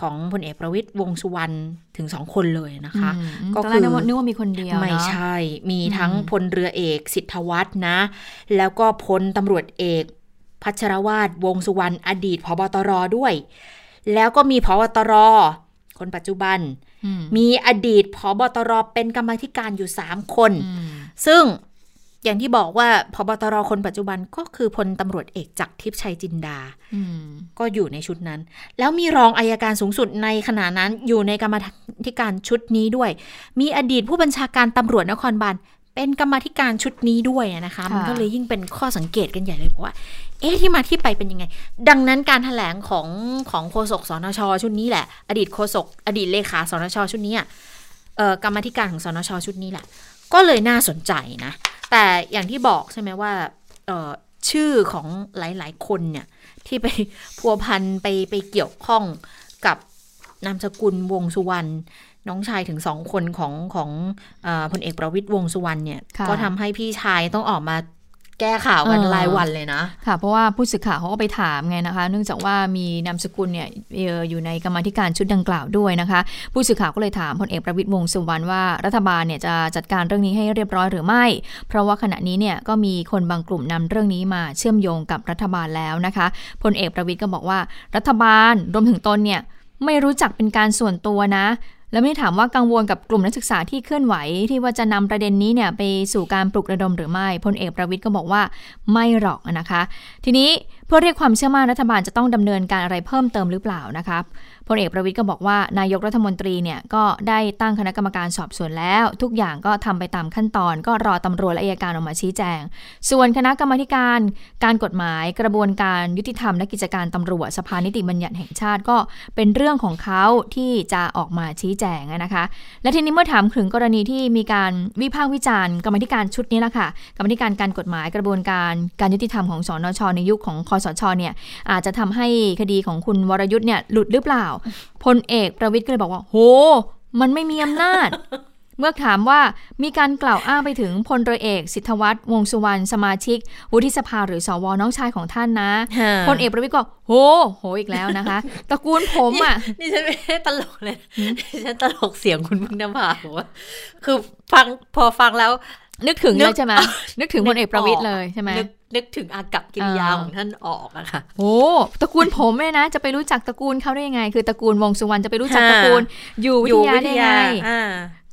ของพลเอกประวิตยวงสุวรรณถึงสองคนเลยนะคะ
ก็คือนึกว่ามีคนเดียว
ไม่ใช่ มีทั้งพลเรือเอกสิทธวัฒน์นะ แล้วก็พลตำรวจเอก พัชรวาดวงสุวรรณอดีตพบตรด้วย แล้วก็มีพบตรคนปัจจุบัน มีอดีตพบตรเป็นกรรมธิการอยู่สามคน ซึ่ง อย่างที่บอกว่าพบตรคนปัจจุบันก็คือพลตำรวจเอกจักรทิพย์ชัยจินดาก็อยู่ในชุดนั้น แล้วมีรองอายการสูงสุดในขณะนั้นอยู่ในกรรมธิการชุดนี้ด้วย มีอดีตผู้บัญชาการตำรวจนครบาลเป็นกรรมธิการชุดนี้ด้วยนะคะ มันก็เลยยิ่งเป็นข้อสังเกตกันใหญ่เลยเพราะว่า เอ๊ะที่มาที่ไปเป็นยังไง ดังนั้นการถแถลงของของโฆษกสนช ชุดนี้แหละ อดีตโฆษกอดีตเลขาสนช ชุดนี้กรรมธิการของสนช ชุดนี้แหละ ก็เลยน่าสนใจนะ แต่อย่างที่บอกใช่ไหมว่าชื่อของหลาย ๆ คนเนี่ย ที่ไปพัวพันไปไปเกี่ยวข้องกับนามสกุลวงสุวรรณน้องชายถึงสองคนของของอพลเอกประวิตยวงสุวรรณเนี่ย ก็ทำให้พี่ชายต้องออกมา แก้ข่าวกันรายวันเลยนะ
ค่ะเพราะว่าผู้สื่อข่าวเขาก็ไปถามไงนะคะ เนื่องจากว่ามีนามสกุลเนี่ยอยู่ในกรรมธิการชุดดังกล่าวด้วยนะคะ ผู้สื่อข่าวก็เลยถามพลเอกประวิตยวงสุวรรณว่ารัฐบาลเนี่ยจะจัดการเรื่องนี้ให้เรียบร้อยหรือไม่ เพราะว่าขณะนี้เนี่ยก็มีคนบางกลุ่มนำเรื่องนี้มาเชื่อมโยงกับรัฐบาลแล้วนะคะพลเอกประวิตยก็บอกว่ารัฐบาลรวมถึงตนเนี่ยไม่รู้จักเป็นการส่วนตัวนะ แล้วไม่ถามว่ากังวลกับกลุ่มนักศึกษาที่เคลื่อนไหว ที่ว่าจะนำประเด็นนี้เนี่ยไปสู่การปลุกระดมหรือไม่พลเอกประวิทย์ก็บอกว่าไม่หรอกนะคะ ทีนี้เพื่อเรียกความเชื่อมั่นรัฐบาลจะต้องดำเนินการอะไรเพิ่มเติมหรือเปล่านะคะ พลเอกประวิทย์ก็บอกว่านายกรัฐมนตรีเนี่ยก็ได้ตั้งคณะกรรมการสอบสวนแล้ว ทุกอย่างก็ทำไปตามขั้นตอน ก็รอตำรวจและอัยการออกมาชี้แจง ส่วนคณะกรรมการการกฎหมายกระบวนการยุติธรรมและกิจการตำรวจสภานิติบัญญัติแห่งชาติก็เป็นเรื่องของเขาที่จะออกมาชี้แจงนะคะ และทีนี้เมื่อถามถึงกรณีที่มีการวิพากษ์วิจารณ์กรรมธิการชุดนี้ละค่ะกรรมธิการการกฎหมายกระบวนการการยุติธรรมของสอนชในยุคของคอสชเนี่ยอาจจะทำให้คดีของคุณวรยุทธ์เนี่ยหลุดหรือเปล่าพลเอกประวิทย์ก็เลยบอกว่า โห มันไม่มีอำนาจ เมื่อถามว่ามีการกล่าวอ้างไปถึงพลเรือเอกสิทธวัฒน์วงสุวรรณสมาชิก วุฒิสภาหรือสวน้องชายของท่านนะ
ฮะ
พลเอกประวิตยก็โหโหอีกแล้วนะคะตระกูลผมอะ
นี่ฉันไม่ได้ตลกเลยดิฉันตลกเสียงคุณพึ่งนภาบอกว่าคือฟังพอฟังแล้ว
นึกถึง
นึ
เล
ก
ยใช่ไหมนึกถึงพลเอกประวิตยเลยใช่ไหม
นึกนึกถึงอากับกิริยา
อ่า
ของท่านออกอะค่ะ
โอ้ตระกูลผมเนี่ยนะ จะไปรู้จักตระกูลเขาได้ยังไง คือตระกูลวงสุวรรณจะไปรู้จัก
ค่ะ
ตระกูลอยู่วิทยาได้ยังไง
อ่า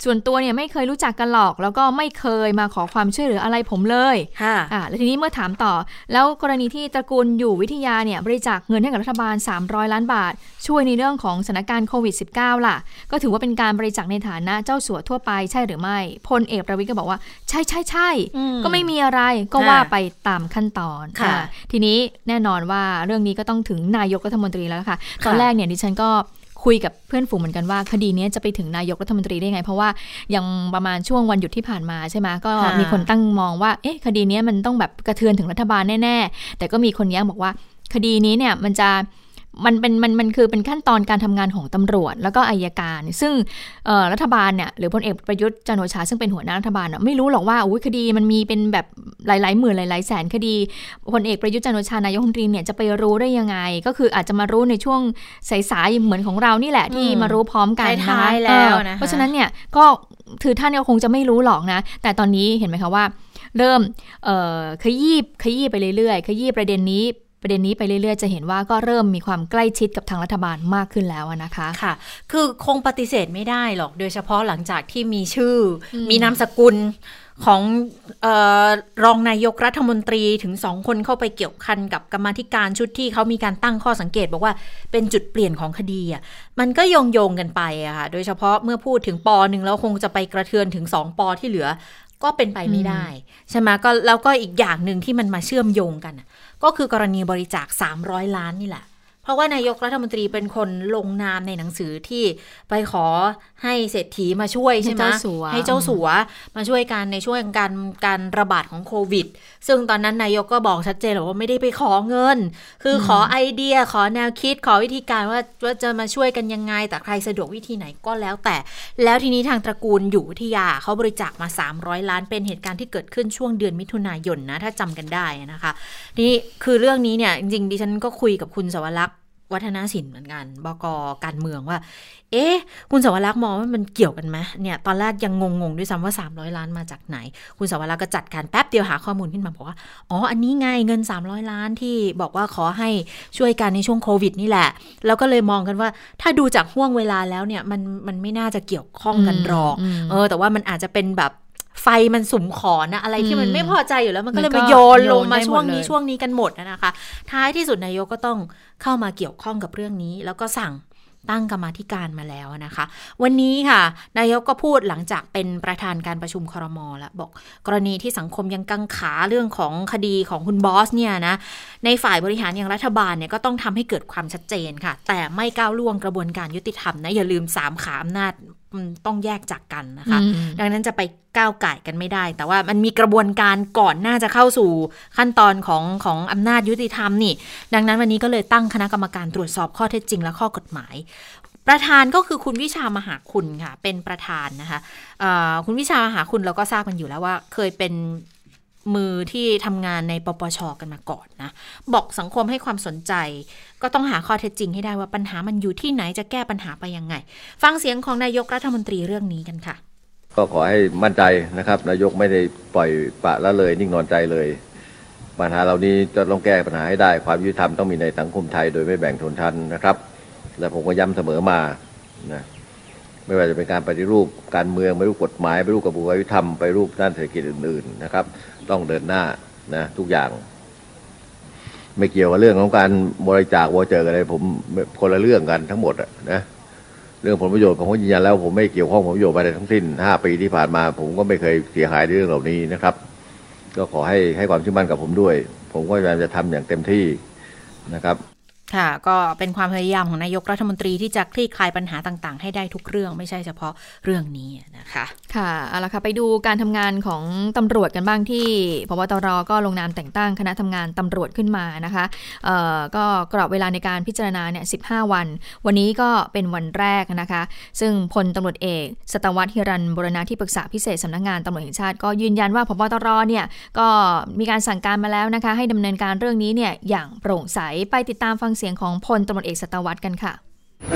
ส่วนตัวเนี่ยไม่เคยรู้จักกันหรอก แล้วก็ไม่เคยมาขอความช่วยเหลืออะไรผมเลย
ค่ะ
อ่าแล้วทีนี้เมื่อถามต่อ แล้วกรณีที่ตระกูลอยู่วิทยาเนี่ยบริจาคเงินให้กับรัฐบาล 300 ล้านบาท ช่วยในเรื่องของสถานการณ์โควิด -19 ล่ะ ก็ถือว่าเป็นการบริจาคในฐานะเจ้าสัวทั่วไปใช่หรือไม่พลเอกประวิตยก็บอกว่า ใช่ใช่ใช่
อืม
ก็ไม่มีอะไรก็
ค่ะ
ว่าไปตามขั้นตอน
ค่ะ
อ่าทีนี้แน่นอนว่าเรื่องนี้ก็ต้องถึงนายกรัฐมนตรีแล้วค่ะ ตอน
ค่ะ
แรกเนี่ยดิฉันก็ คุยกับเพื่อนฝูงเหมือนกันว่า คดีนี้จะไปถึงนายกรัฐมนตรีได้ไง เพราะว่ายังประมาณช่วงวันหยุดที่ผ่านมาใช่ไหมก็มีคนตั้งมองว่าเอ๊ะคดีนี้มันต้องแบบกระเทือนถึงรัฐบาลแน่ ๆ แต่ก็มีคนแย้งบอกว่าคดีนี้เนี่ยมันจะ มันเป็นมันมันคือเป็นขั้นตอนการทำงานของตำรวจ แล้วก็อายการ ซึ่งเอ่อรัฐบาลเนี่ยหรือพลเอกประยุทธ์จันทร์โอชาซึ่งเป็นหัวหน้ารัฐบาลน่ะไม่รู้หรอกว่าอุ้ยคดีมันมีเป็นแบบหลายๆหมื่นหลายๆแสนคดีพลเอกประยุทธ์จันทร์โอชานายกรัฐมนตรีเนี่ยจะไปรู้ได้ยังไง ก็คืออาจจะมารู้ในช่วงสายๆเหมือนของเรานี่แหละที่
อืม
มารู้พร้อมกันนะคะ
ท้ายๆแล้วนะคะ
เออเพราะฉะนั้นเนี่ยก็คือท่านก็คงจะไม่รู้หรอกนะ แต่ตอนนี้เห็นไหมคะว่าเริ่มเอ่อขยี้ขยี้ไปเรื่อยๆ ขยี้ประเด็นนี้ ประเด็นนี้ไปเรื่อยๆ จะเห็นว่าก็เริ่มมีความใกล้ชิดกับทางรัฐบาลมากขึ้นแล้วอะนะคะ
ค่ะ คือคงปฏิเสธไม่ได้หรอกโดยเฉพาะหลังจากที่มีชื่ออ
ม
มีนามสกุลของเออรองนายกรัฐมนตรีถึงสองคนเข้าไปเกี่ยวพันกับกรรมาธิการชุดที่เขามีการตั้งข้อสังเกต บอกว่าเป็นจุดเปลี่ยนของคดีอะมันก็โยงโยงๆกันไปอะค่ะโดยเฉพาะเมื่อพูดถึงปอหนึ่งแล้วคงจะไปกระเทือนถึงสองปอที่เหลือก็เป็นไปไม่ได้ ใช่ไหมก็แล้วก็อีกอย่างหนึ่งที่มันมาเชื่อมโยงกันอะ ก็คือกรณีบริจาค 300 ล้านนี่แหละ ราะว่านายกรัฐมนตรีเป็นคนลงนามในหนังสือที่ไปขอให้เศรษฐีมาช่วยใช่ไหม
ให้เจ้าสัว
มาช่วยกันในช่วงการการระบาดของโควิด ซึ่งตอนนั้นนายกก็บอกชัดเจนเลยว่าไม่ได้ไปขอเงิน คือขอไอเดียขอแนวคิดขอวิธีการว่าว่าจะมาช่วยกันยังไง แต่ใครสะดวกวิธีไหนก็แล้วแต่ แล้วทีนี้ทางตระกูลอยู่วิทยาเขาบริจาคมา 300 ล้านเป็นเหตุการณ์ที่เกิดขึ้นช่วงเดือนมิถุนายนนะถ้าจำกันได้นะคะนี่คือเรื่องนี้เนี่ยจริงๆดิฉันก็คุยกับคุณสวรักษ์ วัฒนศิลป์เหมือนกัน บกการเมืองว่า เอ๊ะ คุณสวรักษ์มองว่ามันเกี่ยวกันไหมเนี่ย ตอนแรกยังงงๆด้วยซ้ำว่า 300 ล้านมาจากไหน คุณสวรักษ์ก็จัดการแป๊บเดียวหาข้อมูลขึ้นมาบอกว่า อ๋อ อันนี้ไงเงิน 300 ล้านที่บอกว่าขอให้ช่วยกันในช่วงโควิดนี่แหละ แล้วก็เลยมองกันว่า ถ้าดูจากห่วงเวลาแล้วเนี่ย มัน มันไม่น่าจะเกี่ยวข้องกันหรอก
อืม
เออ แต่ว่ามันอาจจะเป็นแบบ ไฟมันสุมขอนะอะไรที่มัน
อืม
ไม่พอใจอยู่แล้ว มันก็เลย
มันก็
มาโยนลงมา
โยนได้หมด
ช่วงนี้
เลย
ช่วงนี้กันหมดนะคะ ท้ายที่สุดนายกก็ต้องเข้ามาเกี่ยวข้องกับเรื่องนี้ แล้วก็สั่งตั้งกรรมาธิการมาแล้วนะคะ วันนี้ค่ะ นายกก็พูดหลังจากเป็นประธานการประชุมครมแล้วบอกกรณีที่สังคมยังกังขาเรื่องของคดีของคุณบอสเนี่ยนะในฝ่ายบริหารอย่างรัฐบาลเนี่ยก็ต้องทำให้เกิดความชัดเจนค่ะ แต่ไม่ก้าวล่วงกระบวนการยุติธรรมนะอย่าลืมสามขาอำนาจมัน ต้องแยกจากกันนะคะ
อืม
ดังนั้นจะไปก้าวไก่ายกันไม่ได้ แต่ว่ามันมีกระบวนการก่อนหน้าจะเข้าสู่ขั้นตอนของของอำนาจยุติธรรมนี่ ดังนั้นวันนี้ก็เลยตั้งคณะกรรมการตรวจสอบข้อเท็จจริงและข้อกฎหมาย ประธานก็คือคุณวิชามหาคุณค่ะ เป็นประธานนะคะเอ่อคุณวิชามหาคุณเราก็ทราบกันอยู่แล้วว่า เคยเป็น มือที่ทำงานในปปชกันมาก่อนนะ บอกสังคมให้ความสนใจ ก็ต้องหาข้อเท็จจริงให้ได้ว่าปัญหามันอยู่ที่ไหนจะแก้ปัญหาไปยังไง ฟังเสียงของนายกรัฐมนตรีเรื่องนี้กันค่ะ
ก็ขอให้มั่นใจนะครับ นายกไม่ได้ปล่อยปะละเลยนิ่งนอนใจเลย ปัญหาเหล่านี้จะต้องแก้ปัญหาให้ได้ ความยุติธรรมต้องมีในสังคมไทยโดยไม่แบ่งชนชั้นนะครับ และผมก็ย้ำเสมอมานะไม่ว่าจะเป็นการปฏิรูปการเมืองไปรูปกฎหมายไปรูปกระบวนการยุติธรรมไปรูปด้านเศรษฐกิจอื่นๆนะครับ ต้องเดินหน้านะทุกอย่าง ไม่เกี่ยวกับเรื่องของการบริจาควอเจอร์อะไรผมคนละเรื่องกันทั้งหมดนะเรื่องผลประโยชน์ผมก็ยืนยันแล้ว ผมไม่เกี่ยวข้องผลประโยชน์อะไรทั้งสิ้นห้าปีที่ผ่านมา ผมก็ไม่เคยเสียหายในเรื่องเหล่านี้นะครับ ก็ขอให้ให้ความเชื่อมั่นกับผมด้วย ผมก็พยายามจะทำอย่างเต็มที่นะครับ
ค่ะ ก็เป็นความพยายามของนายกรัฐมนตรีที่จะคลี่คลายปัญหาต่าง ๆ ให้ได้ทุกเรื่องไม่ใช่เฉพาะเรื่องนี้นะคะ
ค่ะเอาละค่ะไปดูการทำงานของตำรวจกันบ้างที่พบตรก็ลงนามแต่งตั้งคณะทำงานตำรวจขึ้นมานะคะเอ่อก็กรอบเวลาในการพิจารณาเนี่ย15วัน วันนี้ก็เป็นวันแรกนะคะ ซึ่งพลตำรวจเอก สตวัตฮิรันบรณาที่ปรึกษาพิเศษสำนักงานตำรวจแห่งชาติก็ยืนยันว่าพบตรเนี่ยก็มีการสั่งการมาแล้วนะคะ ให้ดำเนินการเรื่องนี้เนี่ยอย่างโปร่งใสไปติดตามฟังเสียงของพลตำรวจเอกสตวัตกันค่ะ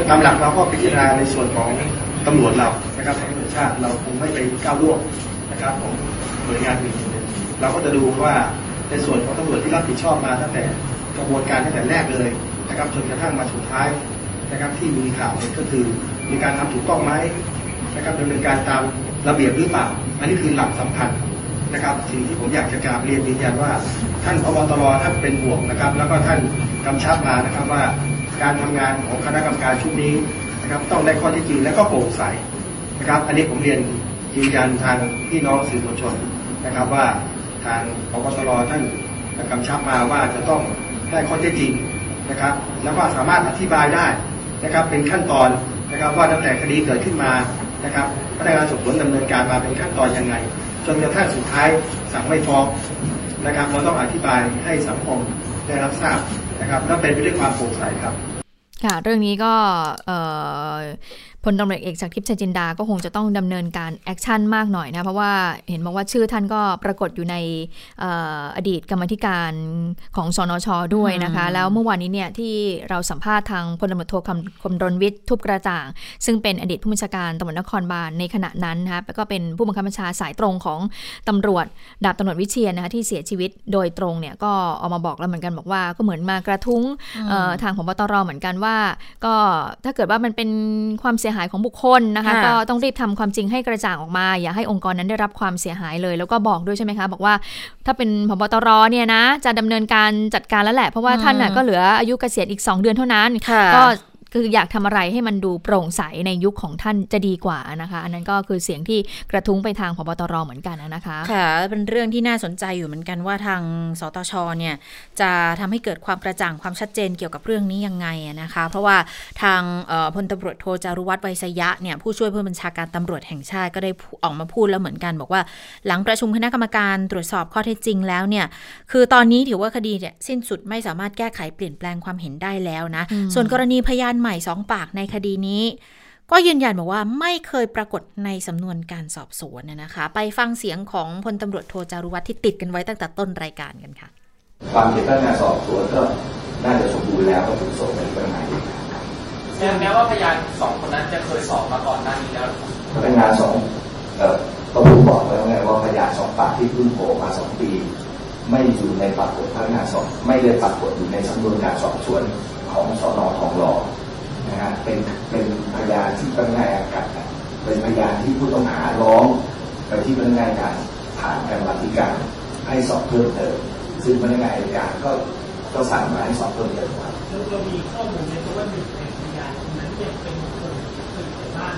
ตามหลักเราก็พิจารณาในส่วนของตำรวจเรานะครับของตำรวจชาติเราคงไม่ไปก้าวล่วงนะครับของหน่วยงานอื่นเราก็จะดูว่าในส่วนของตำรวจที่รับผิดชอบมาตั้งแต่กระบวนการตั้งแต่แรกเลยนะครับจนกระทั่งมาสุดท้ายนะครับที่มีข่าวเนี่ยก็คือมีการทำถูกต้องไหมนะครับดำเนินการตามระเบียบหรือเปล่า อันนี้คือหลักสำคัญ นะครับสิ่งที่ผมอยากจะกราบเรียนยืนยันว่า ท่านพบตรท่านเป็นห่วงนะครับ แล้วก็ท่านกำชับมานะครับว่าการทำงานของคณะกรรมการชุดนี้นะครับต้องได้ข้อเท็จจริงและก็โปร่งใสนะครับ อันนี้ผมเรียนยืนยันทางพี่น้องสื่อมวลชนนะครับว่าทางพบตรท่านกำชับมาว่าจะต้องได้ข้อเท็จจริงนะครับ แล้วก็สามารถอธิบายได้นะครับเป็นขั้นตอนนะครับว่าตั้งแต่คดีเกิดขึ้นมา นะครับพนักงานสอบสวนดำเนินการมาเป็นขั้นตอนยังไง จนกระทั่งสุดท้ายสั่งไม่ฟ้องนะครับเราต้องอธิบายให้สังคมได้รับทราบนะครับและเป็นไปด้วยความโปร่งใสครับ
ค่ะเรื่องนี้ก็ พลตำรวจเอกจักรทิพย์ชัยจินดาก็คงจะต้องดำเนินการ action มากหน่อยนะ เพราะว่าเห็นบอกว่าชื่อท่านก็ปรากฏอยู่ในเอ่ออดีตกรรมาธิการของสนชด้วยนะคะ แล้วเมื่อวานนี้เนี่ยที่เราสัมภาษณ์ทางพลตำรวจโทคำคมรณวิทย์ทุบกระจ่าง ซึ่งเป็นอดีตผู้บัญชาการตำรวจนครบาลในขณะนั้นนะคะแล้วก็เป็นผู้บังคับบัญชาสายตรงของตำรวจดาบตำรวจวิเชียรนะคะที่เสียชีวิตโดยตรงเนี่ยก็ออกมาบอกแล้วเหมือนกันบอกว่าก็เหมือนมากระทุ้งเอ่อทางของบตรเหมือนกันว่า ก็ถ้าเกิดว่ามันเป็นความเสียหายของบุคคลนะคะ
ค่ะ
ก็ต้องรีบทำความจริงให้กระจ่างออกมา อย่าให้องค์กรนั้นได้รับความเสียหายเลย แล้วก็บอกด้วยใช่ไหมคะ บอกว่าถ้าเป็นพบตรเนี่ยนะ จะดำเนินการจัดการแล้วแหละ เพราะว่าท่านน่ะก็เหลืออายุเกษียณอีก 2 เดือนเท่านั้น
ค่ะ
ก็ คืออยากทำอะไรให้มันดูโปร่งใสในยุคของท่านจะดีกว่านะคะ อันนั้นก็คือเสียงที่กระทุ้งไปทางพบตรเหมือนกันนะคะ
ค่ะเป็นเรื่องที่น่าสนใจอยู่เหมือนกันว่าทางสตชเนี่ยจะทำให้เกิดความกระจ่างความชัดเจนเกี่ยวกับเรื่องนี้ยังไงอะนะคะ เพราะว่าทางเอ่อพลตำรวจโทจารุวัฒน์ไวยสยะเนี่ยผู้ช่วยผู้บัญชาการตำรวจแห่งชาติก็ได้พูออกมาพูดแล้วเหมือนกัน บอกว่าหลังประชุมคณะกรรมการตรวจสอบข้อเท็จจริงแล้วเนี่ยคือตอนนี้ถือว่าคดีเนี่ยสิ้นสุดไม่สามารถแก้ไขเปลี่ยนแปลงความเห็นได้แล้วนะ
อืม
ส่วนกรณีพยานใหม่สองปากในคดีนี้ ก็ยืนยันบอกว่าไม่เคยปรากฏในสำนวนการสอบสวนน่ะนะคะ ไปฟังเสียงของพลตำรวจโทจารุวัฒน์ที่ติดกันไว้ตั้งแต่ต้นรายการกันค่ะ
ความผิดพนักงานสอบสวนก็น่าจะสมบูรณ์แล้วก็ถูกส่งไปพนักงานอีก
แสดงแม้ว่าพยานสองคนนั้นจะเคยสอบมาก่อนหน้านี้แล้วหรือเปล่า
พนักงานสองเอ่อก็ผมบอกแล้วไงว่าพยานสองปากที่เพิ่งโผล่มาสองปีไม่อยู่ในปรากฏพนักงานสอบไม่ได้ปรากฏอยู่ในสำนวนการสอบสวนของสนทองหล่อ นะฮะเป็นเป็นพยานที่พนักงานอากาศเป็นพยานที่ผู้ต้องหาร้องไปที่พนักงานการผ่านการบันทึการให้สอบเพิ่มเติมซึ่งพนักงานอายการก็ก็สั่งมาให้สอบเพิ่มเติมครับ
เราเรามีข้อมูลในตัวว่าหนึ่งในพยานนั้นเนี่ยเป็นคนสนิทกันมาก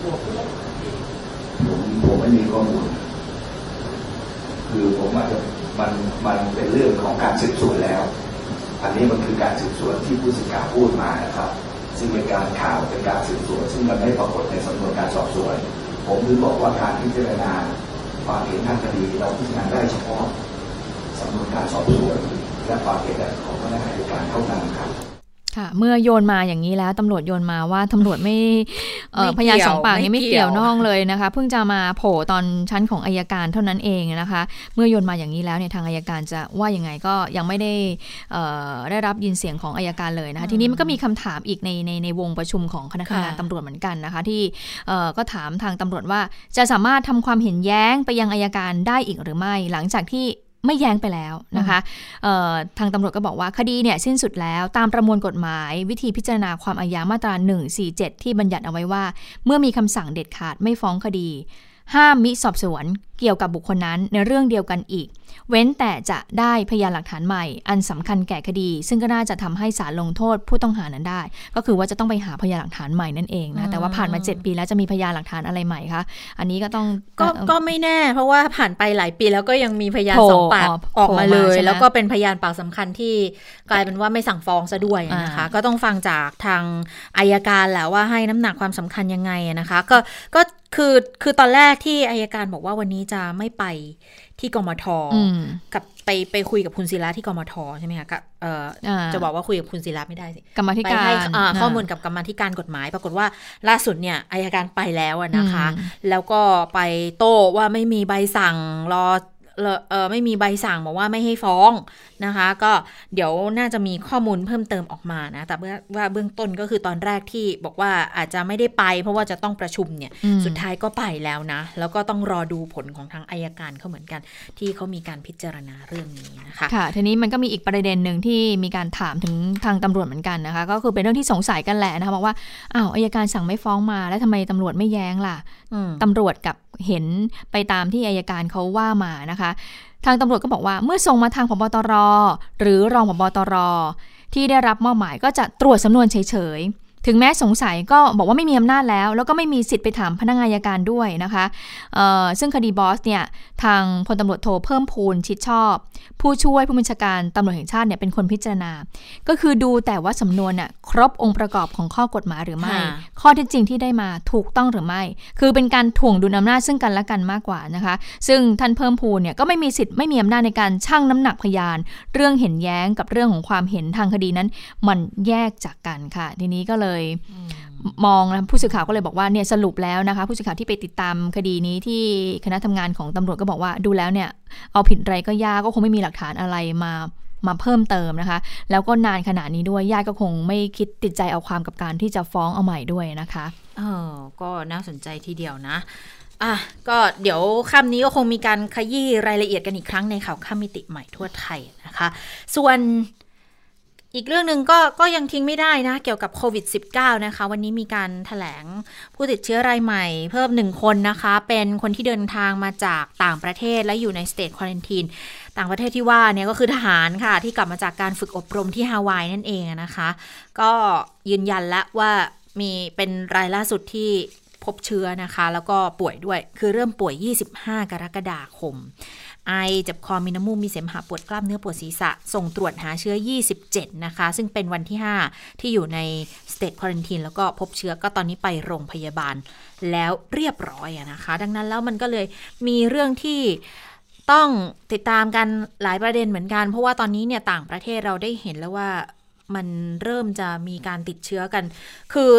ตัวผู้ต้องหาเอง
ผมผมไม่มีข้อมูล คือผมอาจจะมันมันเป็นเรื่องของการสืบสวนแล้ว อันนี้มันคือการสืบสวนที่ผู้สื่อข่าวพูดมานะครับ ซึ่งเป็นการข่าวเป็นการสืบสวนซึ่งมันไม่ปรากฏในสำนวนการสอบสวน ผมถึงบอกว่าการพิจารณาความเห็นทางคดีเราพิจารณาได้เฉพาะสำนวนการสอบสวน และความเห็นของพนักงานในการเท่านั้นครับ
ค่ะ เมื่อโยนมาอย่างนี้แล้วตำรวจโยนมาว่าตำรวจไม่เอ่อ
ไม่
พยาน
เกี่ยว
สองปากนี้
ไม่
ไม่
เกี่
เกี่
ย
ยววน้องเลยนะคะ เพิ่งจะมาโผล่ตอนชั้นของอายการเท่านั้นเองนะคะ เมื่อโยนมาอย่างนี้แล้วเนี่ยทางอายการจะว่ายังไงก็ยังไม่ได้เอ่อได้รับยินเสียงของอายการเลยนะคะทีนี้มันก็มีคำถามอีกในในในวงประชุมของคณะทำงาน
ค่ะ
ตำรวจเหมือนกันนะคะ ที่เอ่อก็ถามทางตำรวจว่าจะสามารถทำความเห็นแย้งไปยังอายการได้อีกหรือไม่ หลังจากที่ ไม่แย้งไปแล้วนะคะเอ่อทางตำรวจก็บอกว่าคดีเนี่ยสิ้นสุดแล้วตามประมวลกฎหมายวิธีพิจารณาความอาญามาตรา 147 ที่บัญญัติเอาไว้ว่า เมื่อมีคำสั่งเด็ดขาดไม่ฟ้องคดี ห้ามมิสอบสวนเกี่ยวกับบุคคลนั้นในเรื่องเดียวกันอีก เว้นแต่จะได้พยานหลักฐานใหม่ อันสำคัญแก่คดี ซึ่งก็น่าจะทำให้ศาลลงโทษผู้ต้องหานั้นได้ ก็คือว่าจะต้องไปหาพยานหลักฐานใหม่นั่นเองนะแต่ว่าผ่านมา 7 ปีแล้วจะมีพยานหลักฐานอะไรใหม่คะอันนี้ก็ต้อง
ก็ก็ไม่แน่ เพราะว่าผ่านไปหลายปีแล้วก็ยังมีพยาน
โผล่
สองปาก
ออก
ออกมา
โผล่
เล
มายใช่ไหม
แล้วก็เป็นพยานปากสำคัญที่กลายเป็นว่าไม่สั่งฟ้องซะด้วยนะคะ
อ่า
ก็ต้องฟังจากทางอายการแหละว่าให้น้ำหนักความสำคัญยังไงอะนะคะ ก็ก็คือคือตอนแรกที่อายการบอกว่าวันนี้จะไม่ไป ที่กมท
อืม
กับไปไปคุยกับคุณศิระที่กมทใช่ไหมคะกับเอ่ออาจะบอกว่าคุยกับคุณศิระไม่ได้สิ
กรรมาธิ
ไป
การ
ให้อ่า
อ่า
ข้อมูลกับกรรมาธิการกฎหมาย ปรากฏว่าล่าสุดเนี่ยอายการไปแล้วอะนะคะ
อืม
แล้วก็ไปโต้ว่าไม่มีใบสั่งรอรอ เออไม่มีใบสั่งบอกว่าไม่ให้ฟ้องนะคะ ก็เดี๋ยวน่าจะมีข้อมูลเพิ่มเติมออกมานะ แต่เบื้องว่าเบื้องต้นก็คือตอนแรกที่บอกว่าอาจจะไม่ได้ไป เพราะว่าจะต้องประชุมเนี่ย
อืม
สุดท้ายก็ไปแล้วนะ แล้วก็ต้องรอดูผลของทางอายการเขาเหมือนกัน ที่เขามีการพิจารณาเรื่องนี้นะคะ
ค่ะ ทีนี้มันก็มีอีกประเด็นหนึ่งที่มีการถามถึงทางตำรวจเหมือนกันนะคะ ก็คือเป็นเรื่องที่สงสัยกันแหละนะคะบอกว่าอ้าวอายการสั่งไม่ฟ้องมา แล้วทำไมตำรวจไม่แย้งล่ะ
อืม
ตำรวจกับเห็นไปตามที่อายการเขาว่ามานะคะทางตำรวจก็บอกว่าเมื่อส่งมาทางพบตร หรือรองพบตร ที่ได้รับมอบหมายก็จะตรวจสำนวนเฉย ถึงแม้สงสัยก็บอกว่าไม่มีอำนาจแล้ว แล้วก็ไม่มีสิทธิ์ไปถามพนักงานอัยการด้วยนะคะเอ่อซึ่งคดีบอสเนี่ยทางพลตำรวจโทเพิ่มพูนชิดชอบ ผู้ช่วยผู้บัญชาการตำรวจแห่งชาติเนี่ยเป็นคนพิจารณา ก็คือดูแต่ว่าสำนวนน่ะครบองค์ประกอบของข้อกฎหมายหรือไม่
ค่ะ
ข้อเท็จจริงที่ได้มาถูกต้องหรือไม่ คือเป็นการถ่วงดุลอำนาจซึ่งกันและกันมากกว่านะคะ ซึ่งท่านเพิ่มพูนเนี่ยก็ไม่มีสิทธิ์ไม่มีอำนาจในการชั่งน้ำหนักพยาน เรื่องเห็นแย้งกับเรื่องของความเห็นทางคดีนั้น มันแยกจากกันค่ะ ทีนี้ก็เลยมองนะผู้สื่อข่าวก็เลยบอกว่าเนี่ยสรุปแล้วนะคะ ผู้สื่อข่าวที่ไปติดตามคดีนี้ที่คณะทำงานของตำรวจก็บอกว่าดูแล้วเนี่ย เอาผิดอะไรก็ยากก็คงไม่มีหลักฐานอะไรมามาเพิ่มเติมนะคะ แล้วก็นานขนาดนี้ด้วยญาติก็คงไม่คิดติดใจเอาความกับการที่จะฟ้องเอาใหม่ด้วยนะคะ
เออก็น่าสนใจทีเดียวนะอะก็เดี๋ยวค่ำนี้ก็คงมีการขยี้รายละเอียดกันอีกครั้งในข่าวค่ำมิติใหม่ทั่วไทยนะคะ ส่วน อีกเรื่องหนึ่งก็ก็ยังทิ้งไม่ได้นะ เกี่ยวกับโควิด -19 นะคะ วันนี้มีการถแถลงผู้ติดเชื้อรายใหม่ เพิ่มหนึ่งคนนะคะ เป็นคนที่เดินทางมาจากต่างประเทศและอยู่ในสเตทควอลันทีนต่างประเทศที่ว่าเนี่ยก็คือทหารค่ะ ที่กลับมาจากการฝึกอบรมที่ฮาวายนั่นเองนะคะ ก็ยืนยันแล้วว่ามีเป็นรายล่าสุดที่พบเชื้อนะคะ แล้วก็ป่วยด้วยคือเริ่มป่วย 25 กรกฎาคม ไอเจ็บคอมีน้ำมูกมีเสมหะปวดกล้ามเนื้อปวดศีรษะ ส่งตรวจหาเชื้อ 27 นะคะ ซึ่งเป็นวันที่ 5 ที่อยู่ในสเต e ควอนทีนแล้วก็พบเชื้อก็ตอนนี้ไปโรงพยาบาล แล้วเรียบร้อยนะคะ ดังนั้นแล้วมันก็เลยมีเรื่องที่ต้องติดตามกันหลายประเด็นเหมือนกัน เพราะว่าตอนนี้เนี่ยต่างประเทศเราได้เห็นแล้วว่ามันเริ่มจะมีการติดเชื้อกัน คือ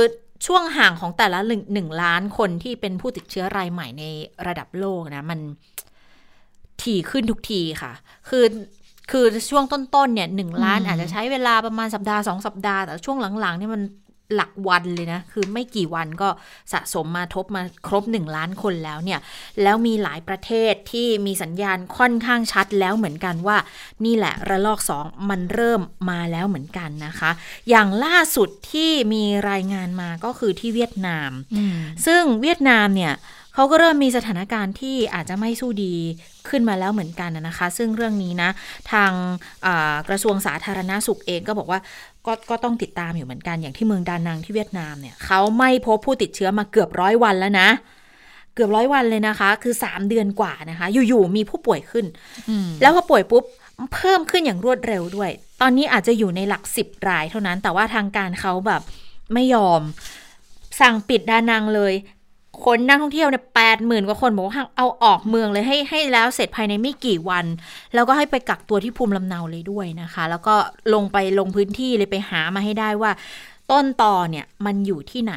ช่วงห่างของแต่ละหนึ่งล้านคนที่เป็นผู้ติดเชื้อรายใหม่ในระดับโลกนะ มัน ถี่ขึ้นทุกทีค่ะ คือคือช่วงต้นๆเนี่ยหนึ่งล้าน
อืม
อาจจะใช้เวลาประมาณสัปดาห์สองสัปดาห์ แต่ช่วงหลังๆเนี่ยมันหลักวันเลยนะ คือไม่กี่วันก็สะสมมาทบมาครบหนึ่งล้านคนแล้วเนี่ย แล้วมีหลายประเทศที่มีสัญญาณค่อนข้างชัดแล้วเหมือนกันว่า นี่แหละระลอกสองมันเริ่มมาแล้วเหมือนกันนะคะ อย่างล่าสุดที่มีรายงานมาก็คือที่เวียดนามซึ่งเวียดนามเนี่ย เขาก็เริ่มมีสถานการณ์ที่อาจจะไม่สู้ดีขึ้นมาแล้วเหมือนกันนะคะ ซึ่งเรื่องนี้นะ ทางอ่ากระทรวงสาธารณาสุขเองก็บอกว่าก็ก็ต้องติดตามอยู่เหมือนกันอย่างที่เมืองดานังที่เวียดนามเนี่ยเขาไม่พบผู้ติดเชื้อมาเกือบร้อยวันแล้วนะ เกือบร้อยวันเลยนะคะ คือ 3 เดือนกว่านะคะ อยู่ๆมีผู้ป่วยขึ้น
อืม
แล้วพอป่วยปุ๊บเพิ่มขึ้นอย่างรวดเร็วด้วย ตอนนี้อาจจะอยู่ในหลักสิบรายเท่านั้น แต่ว่าทางการเขาแบบไม่ยอม สั่งปิดดานังเลย คนนักท่องเที่ยวเนี่ยแปดหมื่นกว่าคนบอกว่าเอาออกเมืองเลยให้ให้แล้วเสร็จภายในไม่กี่วัน แล้วก็ให้ไปกักตัวที่ภูมิลำเนาเลยด้วยนะคะ แล้วก็ลงไปลงพื้นที่เลยไปหามาให้ได้ว่า ต้นตอเนี่ยมันอยู่ที่ไหน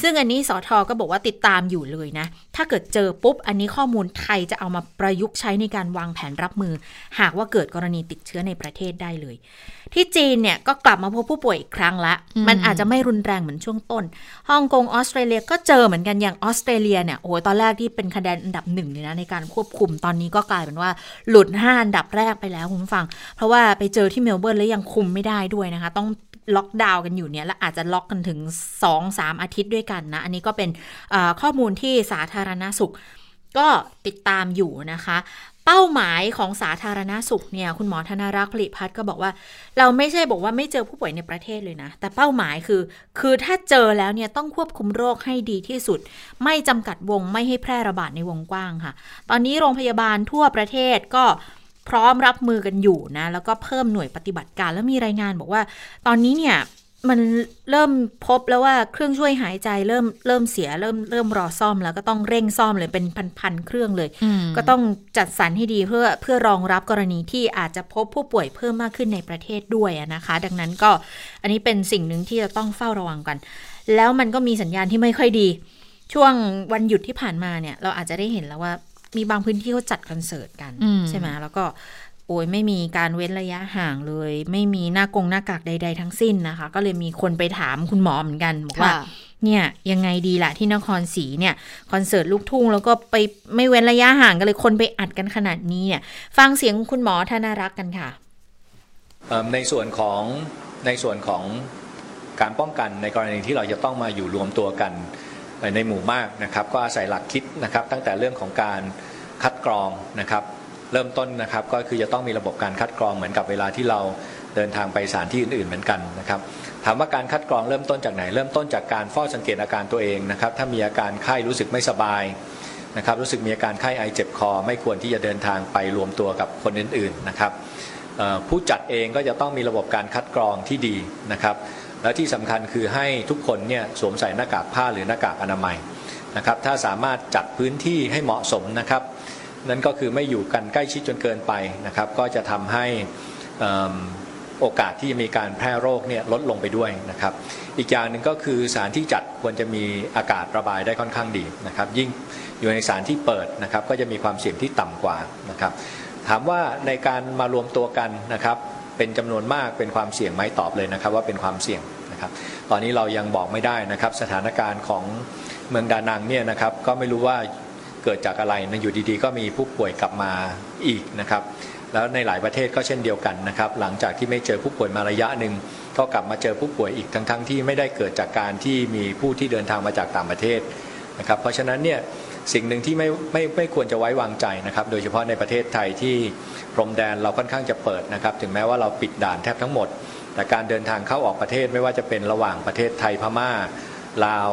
ซึ่งอันนี้สอทอก็บอกว่าติดตามอยู่เลยนะ ถ้าเกิดเจอปุ๊บ อันนี้ข้อมูลไทยจะเอามาประยุกต์ใช้ในการวางแผนรับมือ หากว่าเกิดกรณีติดเชื้อในประเทศได้เลย ที่จีนเนี่ยก็กลับมาพบผู้ป่วยอีกครั้งละ
อืม
มันอาจจะไม่รุนแรงเหมือนช่วงต้น ฮ่องกงออสเตรเลียก็เจอเหมือนกันอย่างออสเตรเลียเนี่ยโอ้ยตอนแรกที่เป็นคะแนนอันดับหนึ่งเลยนะในการควบคุมตอนนี้ก็กลายเป็นว่าหลุดห้าอันดับแรกไปแล้วคุณผู้ฟัง เพราะว่าไปเจอที่เมลเบิร์นแล้วยังคุมไม่ได้ด้วยนะคะ ต้อง ล็อกดาวน์กันอยู่เนี่ยและอาจจะล็อกกันถึง 2-3 อาทิตย์ด้วยกันนะ อันนี้ก็เป็นข้อมูลที่สาธารณสุข ก็ติดตามอยู่นะคะ เป้าหมายของสาธารณาสุขเนี่ยคุณหมอธนรักษ์ผลิพัฒน์ก็บอกว่า เราไม่ใช่บอกว่าไม่เจอผู้ป่วยในประเทศเลยนะ แต่เป้าหมายคือ คือถ้าเจอแล้วเนี่ยต้องควบคุมโรคให้ดีที่สุด ไม่จำกัดวงไม่ให้แพร่ระบาดในวงกว้างค่ะ ตอนนี้โรงพยาบาลทั่วประเทศก็ พร้อมรับมือกันอยู่นะ แล้วก็เพิ่มหน่วยปฏิบัติการแล้วมีรายงานบอกว่า ตอนนี้เนี่ยมันเริ่มพบแล้วว่าเครื่องช่วยหายใจเริ่มเริ่มเสียเริ่มเริ่มรอซ่อมแล้วก็ต้องเร่งซ่อมเลยเป็นพันๆเครื่องเลย
อืม
ก็ต้องจัดสรรให้ดีเพื่อเพื่อรองรับกรณีที่อาจจะพบผู้ป่วยเพิ่มมากขึ้นในประเทศด้วยอะนะคะ ดังนั้นก็อันนี้เป็นสิ่งหนึ่งที่จะต้องเฝ้าระวังกัน แล้วมันก็มีสัญญาณที่ไม่ค่อยดี ช่วงวันหยุดที่ผ่านมาเนี่ย เราอาจจะได้เห็นแล้วว่า มีบางพื้นที่เขาจัดคอนเสิร์ตกัน
อืม
ใช่ไหมแล้วก็โอ้ยไม่มีการเว้นระยะห่างเลย ไม่มีหน้ากงหน้ากากใด ๆ ทั้งสิ้นนะคะ ก็เลยมีคนไปถามคุณหมอเหมือนกันบอกว่า
ค่ะ
เนี่ยยังไงดีล่ะที่นครศรีเนี่ยคอนเสิร์ตลูกทุ่งแล้วก็ไปไม่เว้นระยะห่างกันเลยคนไปอัดกันขนาดนี้เนี่ย ฟังเสียงคุณหมอธนารักษ์กันค่ะ
เอิ่มในส่วนของในส่วนของการป้องกันในกรณีที่เราจะต้องมาอยู่รวมตัวกัน ในหมู่มากนะครับ ก็อาศัยหลักคิดนะครับ ตั้งแต่เรื่องของการคัดกรองนะครับ เริ่มต้นนะครับก็คือจะต้องมีระบบการคัดกรองเหมือนกับเวลาที่เราเดินทางไปสถานที่อื่นๆเหมือนกันนะครับถามว่าการคัดกรองเริ่มต้นจากไหน เริ่มต้นจากการเฝ้าสังเกตอาการตัวเองนะครับ ถ้ามีอาการไข้รู้สึกไม่สบายนะครับ รู้สึกมีอาการไข้ไอเจ็บคอ ไม่ควรที่จะเดินทางไปรวมตัวกับคนอื่นๆนะครับผู้จัดเองก็จะต้องมีระบบการคัดกรองที่ดีนะครับ และที่สำคัญคือให้ทุกคนเนี่ยสวมใส่หน้ากากผ้าหรือหน้ากากอนามัยนะครับถ้าสามารถจัดพื้นที่ให้เหมาะสมนะครับ นั่นก็คือไม่อยู่กันใกล้ชิดจนเกินไปนะครับ ก็จะทำให้อโอกาสที่จะมีการแพร่โรคเนี่ยลดลงไปด้วยนะครับ อีกอย่างหนึ่งก็คือสถานที่จัดควรจะมีอากาศระบายได้ค่อนข้างดีนะครับ ยิ่งอยู่ในสถานที่เปิดนะครับ ก็จะมีความเสี่ยงที่ต่ำกว่านะครับ ถามว่าในการมารวมตัวกันนะครับ เป็นจำนวนมากเป็นความเสี่ยงไหมตอบเลยนะครับ ว่าเป็นความเสี่ยงนะครับ ตอนนี้เรายังบอกไม่ได้นะครับ สถานการณ์ของเมืองดานังเนี่ยนะครับ ก็ไม่รู้ว่าเกิดจากอะไรนะอยู่ดีๆ ก็มีผู้ป่วยกลับมาอีกนะครับ แล้วในหลายประเทศก็เช่นเดียวกันนะครับ หลังจากที่ไม่เจอผู้ป่วยมาระยะหนึ่งก็กลับมาเจอผู้ป่วยอีกทั้งๆที่ไม่ได้เกิดจากการที่มีผู้ที่เดินทางมาจากต่างประเทศนะครับ เพราะฉะนั้นเนี่ย สิ่งหนึ่งที่ไม่ไม่ไม่ควรจะไว้วางใจนะครับ โดยเฉพาะในประเทศไทยที่พรมแดนเราค่อนข้างจะเปิดนะครับ ถึงแม้ว่าเราปิดด่านแทบทั้งหมด แต่การเดินทางเข้าออกประเทศไม่ว่าจะเป็นระหว่างประเทศไทยพม่า ลาว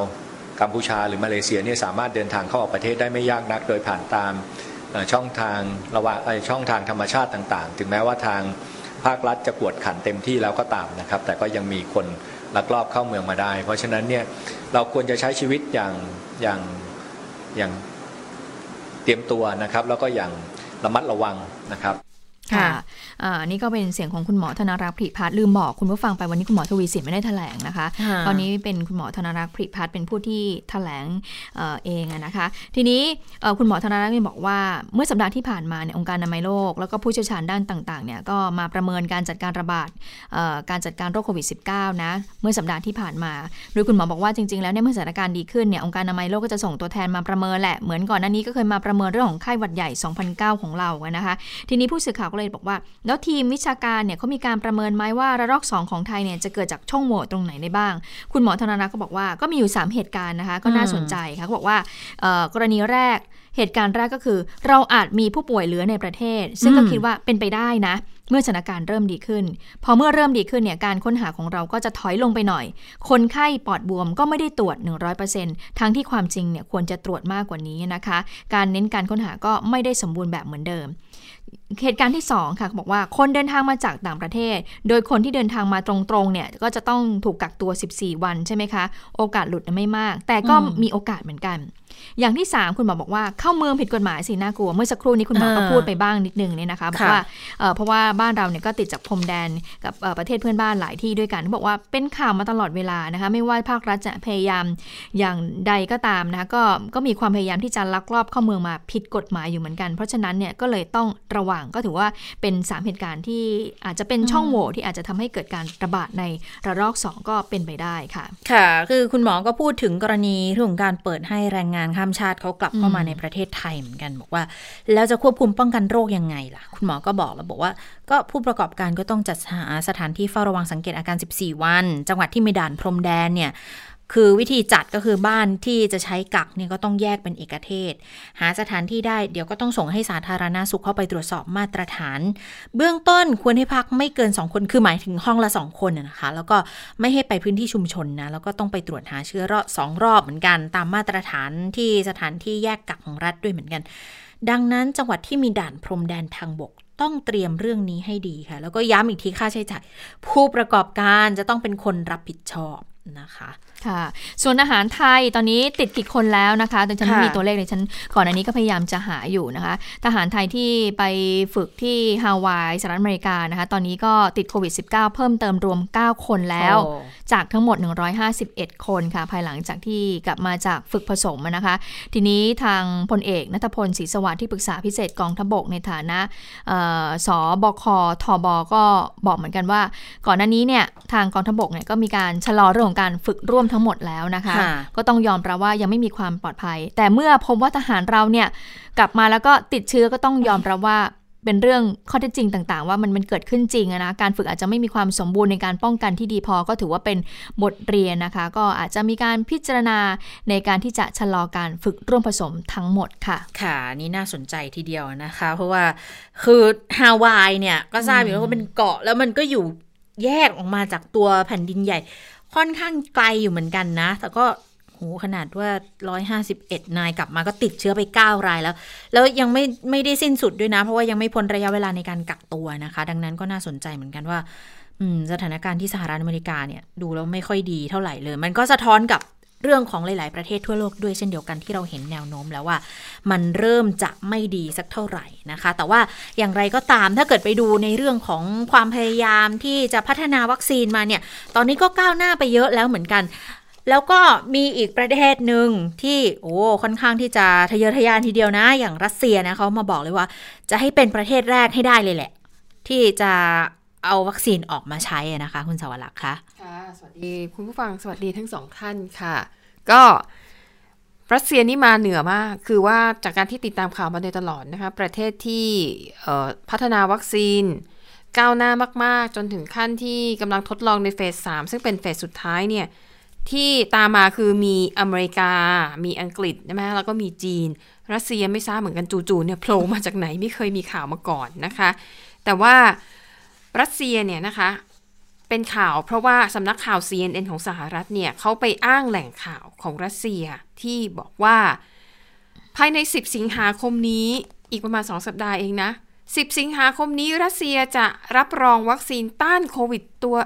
กัมพูชาหรือมาเลเซียเนี่ยสามารถเดินทางเข้าออกประเทศได้ไม่ยากนัก โดยผ่านตามช่องทางระหว่างช่องทางธรรมชาติต่างๆ ถึงแม้ว่าทางภาครัฐจะกวดขันเต็มที่แล้วก็ตามนะครับ แต่ก็ยังมีคนลักลอบเข้าเมืองมาได้ เพราะฉะนั้นเนี่ยเราควรจะใช้ชีวิตอย่างอย่าง อย่างเตรียมตัวนะครับ แล้วก็อย่างระมัดระวังนะครับ
ค่ะอ่านี่ก็เป็นเสียงของคุณหมอธนรักษ์ผลิพัฒน์ลืมบอกคุณผู้ฟังไปวันนี้คุณหมอทวีสินไม่ได้แถลงนะคะ
ค่ะ
ตอนนี้เป็นคุณหมอธนรักษ์ผลิพัฒน์เป็นผู้ที่แถลงเอ่อเองอะนะคะ ทีนี้เอ่อคุณหมอธนรักษ์เนี่ยบอกว่าเมื่อสัปดาห์ที่ผ่านมาเนี่ยองค์การอนามัยโลก แล้วก็ผู้เชี่ยวชาญด้านต่างๆเนี่ยก็มาประเมินการจัดการระบาดเอ่อการจัดการโรคโควิด -19 นะเมื่อสัปดาห์ที่ผ่านมาโดยคุณหมอบอกว่าจริงๆแล้วเนี่ยเมื่อสถานการณ์ดีขึ้นเนี่ยองค์การอนามัยโลกก็จะส่งตัวแทนมาประเมินแหละเหมือนก่อนหน้านี้ก็เคยมาประเมินเรื่องของไข้หวัดใหญ่ 2009 ของเราอะนะคะ ทีนี้ผู้สื่อข่าวก็เลยบอกว่า แล้วทีมวิชาการเนี่ยเขามีการประเมินไหมว่าระลอก 2 ของไทยเนี่ยจะเกิดจากช่องโหว่ตรงไหนได้บ้าง คุณหมอธนารักษ์ก็บอกว่าก็มีอยู่ 3 เหตุการณ์นะคะ ก็น่าสนใจค่ะเขาบอกว่ากรณีแรกเหตุการณ์แรกก็คือ เราอาจมีผู้ป่วยเหลือในประเทศ ซึ่งก็คิดว่าเป็นไปได้นะ เมื่อสถานการณ์เริ่มดีขึ้น พอเมื่อเริ่มดีขึ้นเนี่ยการค้นหาของเราก็จะถอยลงไปหน่อย คนไข้ปอดบวมก็ไม่ได้ตรวจ 100%ทั้งที่ความจริงเนี่ยควรจะตรวจมากกว่านี้นะคะ การเน้นการค้นหาก็ไม่ได้สมบูรณ์แบบเหมือนเดิม เหตุการณ์ที่2ค่ะเขาบอกว่าคนเดินทางมาจากต่างประเทศ โดยคนที่เดินทางมาตรงๆเนี่ยก็จะต้องถูกกักตัว 14 วันใช่ไหมคะ โอกาสหลุดไม่มาก แต่ก็
อืม
มีโอกาสเหมือนกัน อย่างที่ 3 คุณหมอบอกว่าเข้าเมืองผิดกฎหมายสิน่ากลัว เมื่อสักครู่นี้คุณหมอก็
อ่า
พูดไปบ้างนิดนึงเนี่ยนะคะบอก
ค่ะ
ว่าเอ่อเพราะว่าบ้านเราเนี่ยก็ติดจากพรมแดนกับเอ่อประเทศเพื่อนบ้านหลายที่ด้วยกันเขาบอกว่าเป็นข่าวมาตลอดเวลานะคะไม่ว่าภาครัฐจะพยายามอย่างใดก็ตามนะคะก็ก็มีความพยายามที่จะลักลอบเข้าเมืองมาผิดกฎหมายอยู่เหมือนกัน เพราะฉะนั้นเนี่ยก็เลยต้องระวังก็ถือว่าเป็นสามเหตุการณ์ที่อาจจะเป็นช่องโหว่ที่อาจจะทำให้เกิดการระบาดในระลอกสองก็เป็นไปได้ค่ะ
ค่ะ คือคุณหมอก็พูดถึงกรณีเรื่องของการเปิดให้แรงงานข้ามชาติเขากลับเข้ามา
อืม
ในประเทศไทยเหมือนกัน บอกว่า แล้วจะควบคุมป้องกันโรคยังไงล่ะ คุณหมอก็บอกแล้วบอกว่า ก็ผู้ประกอบการก็ต้องจัดหาสถานที่เฝ้าระวังสังเกตอาการ 14 วัน จังหวัดที่มีด่านพรมแดนเนี่ย คือวิธีจัดก็คือบ้านที่จะใช้กักเนี่ยก็ต้องแยกเป็นเอกเทศ หาสถานที่ได้เดี๋ยวก็ต้องส่งให้สาธารณาสุขเข้าไปตรวจสอบมาตรฐาน เบื้องต้นควรให้พักไม่เกิน 2 คนคือหมายถึงห้องละ 2 คนนะคะ แล้วก็ไม่ให้ไปพื้นที่ชุมชนนะแล้วก็ต้องไปตรวจหาเชื้อรอบสองรอบเหมือนกัน ตามมาตรฐานที่สถานที่แยกกักของรัฐด้วยเหมือนกัน ดังนั้นจังหวัดที่มีด่านพรมแดนทางบกต้องเตรียมเรื่องนี้ให้ดีค่ะ แล้วก็ย้ำอีกทีค่าใช้จ่ายผู้ประกอบการจะต้องเป็นคนรับผิดชอบนะคะ
ค่ะ ส่วนอาหารไทยตอนนี้ติดกี่คนแล้วนะคะแต่ฉันไม่
ค่ะ
มีตัวเลขเลยฉันก่อนอันนี้ก็พยายามจะหาอยู่นะคะ ทหารไทยที่ไปฝึกที่ฮาวายสหรัฐอเมริกานะคะ ตอนนี้ก็ติดโควิด -19 เพิ่มเติมรวม 9 คนแล้ว
โอ้
จากทั้งหมด 151 คนค่ะ ภายหลังจากที่กลับมาจากฝึกผสมอะนะคะ ทีนี้ทางพลเอกนัทพลศรีสวัสดิ์ที่ปรึกษาพิเศษกองทพบกในฐานะเอ่อสบคทบก็บอกเหมือนกันว่า ก่อนหน้านี้เนี่ยทางกองทพบกเนี่ยก็มีการชะลอเรื่องของการฝึกร่วมทั้งหมดแล้วนะคะ
ค่ะ
ก็ต้องยอมรับว่ายังไม่มีความปลอดภัย แต่เมื่อพบว่าทหารเราเนี่ยกลับมาแล้วก็ติดเชื้อก็ต้องยอมรับว่าเป็นเรื่องข้อเท็จจริงต่าง ๆ ว่ามันมันเกิดขึ้นจริงอะนะการฝึกอาจจะไม่มีความสมบูรณ์ในการป้องกันที่ดีพอก็ถือว่าเป็นบทเรียนนะคะ ก็อาจจะมีการพิจารณาในการที่จะชะลอการฝึกร่วมผสมทั้งหมดค่ะ
ค่ะนี่น่าสนใจทีเดียวนะคะ เพราะว่าคือฮาวายเนี่ยก็ทราบอยู่แล้วว่าเป็นเกาะแล้วมันก็อยู่แยกออกมาจากตัวแผ่นดินใหญ่ ค่อนข้างไกลอยู่เหมือนกันนะ แต่ก็โหขนาดว่า 151 นายกลับมาก็ติดเชื้อไป 9 รายแล้ว แล้วยังไม่ไม่ได้สิ้นสุดด้วยนะ เพราะว่ายังไม่พ้นระยะเวลาในการกักตัวนะคะ ดังนั้นก็น่าสนใจเหมือนกันว่าอืมสถานการณ์ที่สหรัฐอเมริกาเนี่ย ดูแล้วไม่ค่อยดีเท่าไหร่เลย มันก็สะท้อนกับ เรื่องของหลาย ๆ ประเทศทั่วโลกด้วยเช่นเดียวกันที่เราเห็นแนวโน้มแล้วว่า มันเริ่มจะไม่ดีสักเท่าไหร่นะคะ แต่ว่าอย่างไรก็ตามถ้าเกิดไปดูในเรื่องของความพยายามที่จะพัฒนาวัคซีนมาเนี่ย ตอนนี้ก็ก้าวหน้าไปเยอะแล้วเหมือนกัน แล้วก็มีอีกประเทศหนึ่งที่โอ้ค่อนข้างที่จะทะเยอทะยานทีเดียวนะ อย่างรัสเซียนะเขามาบอกเลยว่า จะให้เป็นประเทศแรกให้ได้เลยแหละ ที่จะ เอาวัคซีนออกมาใช้นะคะ คุณสวรักษ์คะ
ค่ะ สวัสดีคุณผู้ฟังสวัสดีทั้งสองท่านค่ะ ก็รัสเซียนี่มาเหนือมาก คือว่าจากการที่ติดตามข่าวมาโดยตลอดนะคะ ประเทศที่พัฒนาวัคซีน ก้าวหน้ามาก ๆ จนถึงขั้นที่กำลังทดลองในเฟส 3 ซึ่งเป็นเฟสสุดท้ายเนี่ย ที่ตามมาคือมีอเมริกา มีอังกฤษใช่ไหมแล้วก็มีจีน รัสเซียไม่ทราบเหมือนกันจู่ๆเนี่ยโผล่มาจากไหนไม่เคยมีข่าวมาก่อนนะคะ แต่ว่า รัสเซียเนี่ยนะคะเป็นข่าวเพราะว่าสำนักข่าว CNN ของสหรัฐเนี่ยเขาไปอ้างแหล่งข่าวของรัสเซียที่บอกว่า ภายใน 10 สิงหาคมนี้อีกประมาณ 2 สัปดาห์เองนะ 10 สิงหาคมนี้รัสเซียจะรับรองวัคซีนต้านโควิดตัว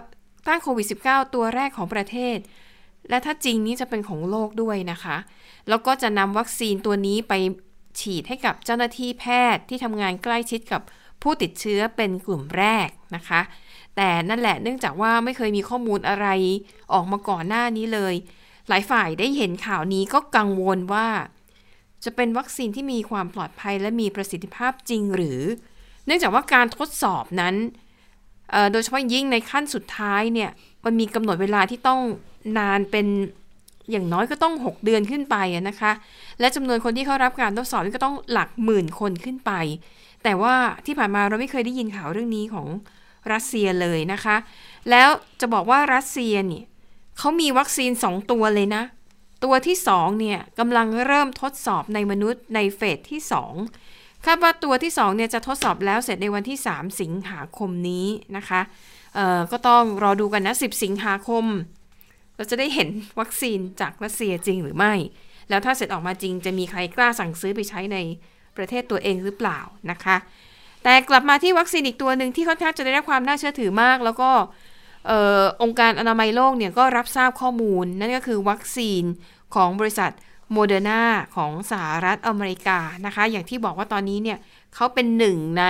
ต้านโควิด -19 ตัวแรกของประเทศ และถ้าจริงนี้จะเป็นของโลกด้วยนะคะ แล้วก็จะนำวัคซีนตัวนี้ไปฉีดให้กับเจ้าหน้าที่แพทย์ที่ทำงานใกล้ชิดกับ ผู้ติดเชื้อเป็นกลุ่มแรกนะคะ แต่นั่นแหละเนื่องจากว่าไม่เคยมีข้อมูลอะไรออกมาก่อนหน้านี้เลย หลายฝ่ายได้เห็นข่าวนี้ก็กังวลว่า จะเป็นวัคซีนที่มีความปลอดภัยและมีประสิทธิภาพจริงหรือ เนื่องจากว่าการทดสอบนั้น โดยเฉพาะยิ่งในขั้นสุดท้ายเนี่ยมันมีกำหนดเวลาที่ต้องนานเป็นอย่างน้อยก็ต้อง 6 เดือนขึ้นไปนะคะ และจำนวนคนที่เข้ารับการทดสอบก็ต้องหลักหมื่นคนขึ้นไป แต่ว่าที่ผ่านมาเราไม่เคยได้ยินข่าวเรื่องนี้ของรัสเซียเลยนะคะ แล้วจะบอกว่ารัสเซียเนี่ยเขามีวัคซีน 2 ตัวเลยนะ ตัวที่ 2 เนี่ยกำลังเริ่มทดสอบในมนุษย์ในเฟสที่ 2 คาดว่าตัวที่ 2 เนี่ยจะทดสอบแล้วเสร็จในวันที่ 3 สิงหาคมนี้นะคะเอ่อก็ต้องรอดูกันนะ 10 สิงหาคม เราจะได้เห็นวัคซีนจากรัสเซียจริงหรือไม่ แล้วถ้าเสร็จออกมาจริงจะมีใครกล้าสั่งซื้อไปใช้ใน ประเทศตัวเองหรือเปล่านะคะ แต่กลับมาที่วัคซีนอีกตัวหนึ่งที่ค่อนข้างจะได้รับความน่าเชื่อถือมาก แล้วก็ออองค์การอนามัยโลกเนี่ยก็รับทราบข้อมูล นั่นก็คือวัคซีนของบริษัทโมเดอร์นาของสหรัฐอเมริกานะคะ อย่างที่บอกว่าตอนนี้เนี่ยเขาเป็นหนึ่งใน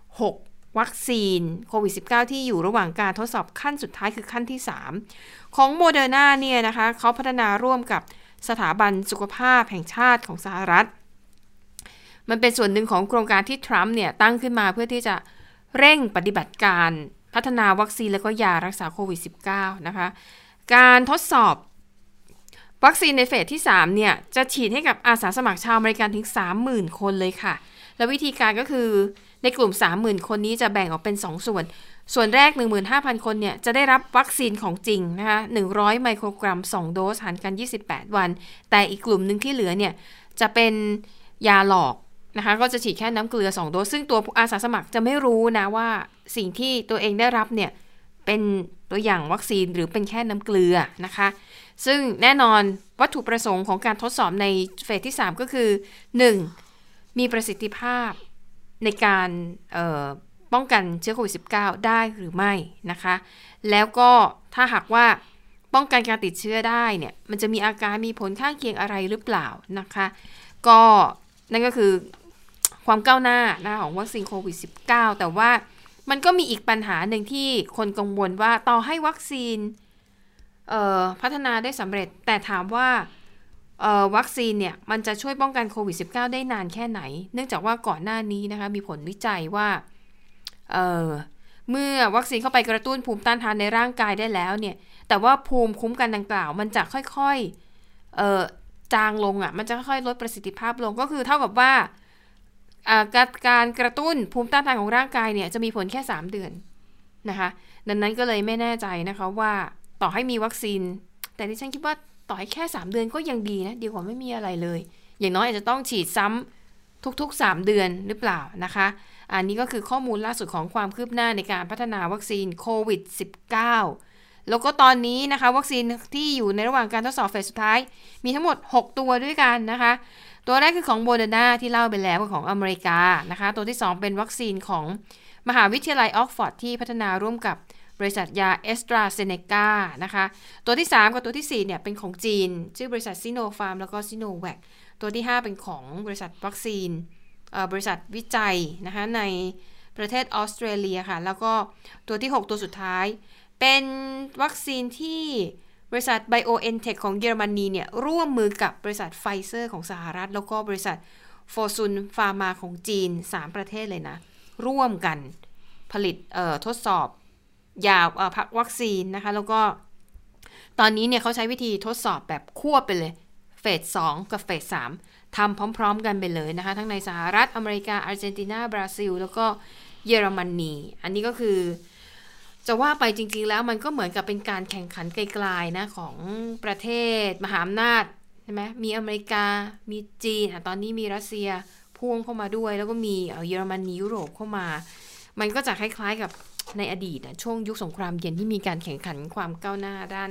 6 วัคซีนโควิด -19 ที่อยู่ระหว่างการทดสอบขั้นสุดท้ายคือขั้นที่ 3 ของโมเดอร์นาเนี่ยนะคะเขาพัฒนาร่วมกับสถาบันสุขภาพแห่งชาติของสหรัฐ มันเป็นส่วนหนึ่งของโครงการที่ทรัมป์เนี่ยตั้งขึ้นมาเพื่อที่จะเร่งปฏิบัติการพัฒนาวัคซีนแล้วก็ยารักษาโควิด -19 นะคะ การทดสอบวัคซีนในเฟสที่ 3 เนี่ย จะฉีดให้กับอาสาสมัครชาวอเมริกันถึง 30,000 คนเลยค่ะ และวิธีการก็คือในในกลุ่ม 30,000 คนนี้จะแบ่งออกเป็น 2 ส่วน ส่วนแรก 15,000 คนเนี่ย จะได้รับวัคซีนของจริงนะคะ100 ไมโครกรัม 2 โดสหารกัน 28 วัน แต่อีกกลุ่มหนึ่งที่เหลือเนี่ย จะเป็นยาหลอก นะคะก็จะฉีดแค่น้ำเกลือ 2 โดส ซึ่งตัวอาสาสมัครจะไม่รู้นะว่าสิ่งที่ตัวเองได้รับเนี่ยเป็นตัวอย่างวัคซีนหรือเป็นแค่น้ำเกลือนะคะ ซึ่งแน่นอนวัตถุประสงค์ของการทดสอบในเฟสที่ 3 ก็คือ 1. มีประสิทธิภาพในการป้องกันเชื้อโควิด -19 ได้หรือไม่นะคะ แล้วก็ถ้าหากว่าป้องกันการติดเชื้อได้เนี่ย มันจะมีอาการมีผลข้างเคียงอะไรหรือเปล่านะคะ ก็นั่นก็คือ ความก้าวหน้านะของวัคซีนโควิด -19 แต่ว่ามันก็มีอีกปัญหาหนึ่งที่คนกังวลว่าต่อให้วัคซีนพัฒนาได้สำเร็จ แต่ถามว่าวัคซีนเนี่ย มันจะช่วยป้องกันโควิด -19 ได้นานแค่ไหน เนื่องจากว่าก่อนหน้านี้นะคะ มีผลวิจัยว่าเเมื่อวัคซีนเข้าไปกระตุ้นภูมิต้านทานในร่างกายได้แล้วเนี่ย แต่ว่าภูมิคุ้มกันดังกล่าว มันจะค่อยๆจางลงอะ่ะ มันจะค่อยๆลดประสิทธิภาพลงก็คือเท่ากับว่า การการกระตุ้นภูมิต้านทานของร่างกายเนี่ยจะมีผลแค่ 3 เดือนนะคะดังนั้นก็เลยไม่แน่ใจนะคะว่าต่อให้มีวัคซีน แต่ที่ฉันคิดว่าต่อให้แค่ 3 เดือนก็ยังดีนะดีกว่าไม่มีอะไรเลย อย่างน้อยอาจจะต้องฉีดซ้ำทุกๆ 3 เดือนหรือเปล่านะคะ อันนี้ก็คือข้อมูลล่าสุดของความคืบหน้าในการพัฒนาวัคซีนโควิด -19 แล้วก็ตอนนี้นะคะ วัคซีนที่อยู่ในระหว่างการทดสอบเฟสสุดท้าย มีทั้งหมด 6 ตัวด้วยกันนะคะ ตัวแรกคือของโบเดนาที่เล่าไปแล้วของอเมริกานะคะ ตัวที่ 2 เป็นวัคซีนของมหาวิทยาลัยออกซ์ฟอร์ดที่พัฒนาร่วมกับบริษัทยาแอสตราเซเนกานะคะ ตัวที่ 3 กับตัวที่ 4 เนี่ย เป็นของจีน ชื่อบริษัทซิโนฟาร์มแล้วก็ซิโนแวคตัวที่ 5 เป็นของบริษัทวัคซีนบริษัทวิจัยนะคะในประเทศออสเตรเลียค่ะ แล้วก็ตัวที่ 6 ตัวสุดท้าย เป็นวัคซีนที่ บริษัท BioNTech ของเยอรมนีเนี่ยร่วมมือกับบริษัทไฟเซอร์ของสหรัฐ แล้วก็บริษัทโฟซุนฟาร์มาของจีน 3 ประเทศเลยนะ ร่วมกันผลิตทดสอบยาพักวัคซีนนะคะ แล้วก็ตอนนี้เนี่ยเขาใช้วิธีทดสอบแบบควบไปเลยเฟส2กับเฟส3ทำพร้อม ๆ กันไปเลยนะคะ ทั้งในสหรัฐอเมริกาอาร์เจนตินาบราซิล แล้วก็เยอรมนี อันนี้ก็คือ จะว่าไปจริง ๆ แล้วมันก็เหมือนกับเป็นการแข่งขันไกลๆนะของประเทศ มหาอำนาจใช่ไหมมีอเมริกา มีจีนตอนนี้มีรัสเซียพ่วงเข้ามาด้วย แล้วก็มีเยอรมนียุโรปเข้ามา มันก็จะคล้าย ๆ กับในอดีตช่วงยุคสงครามเย็นที่มีการแข่งขันความก้าวหน้าด้าน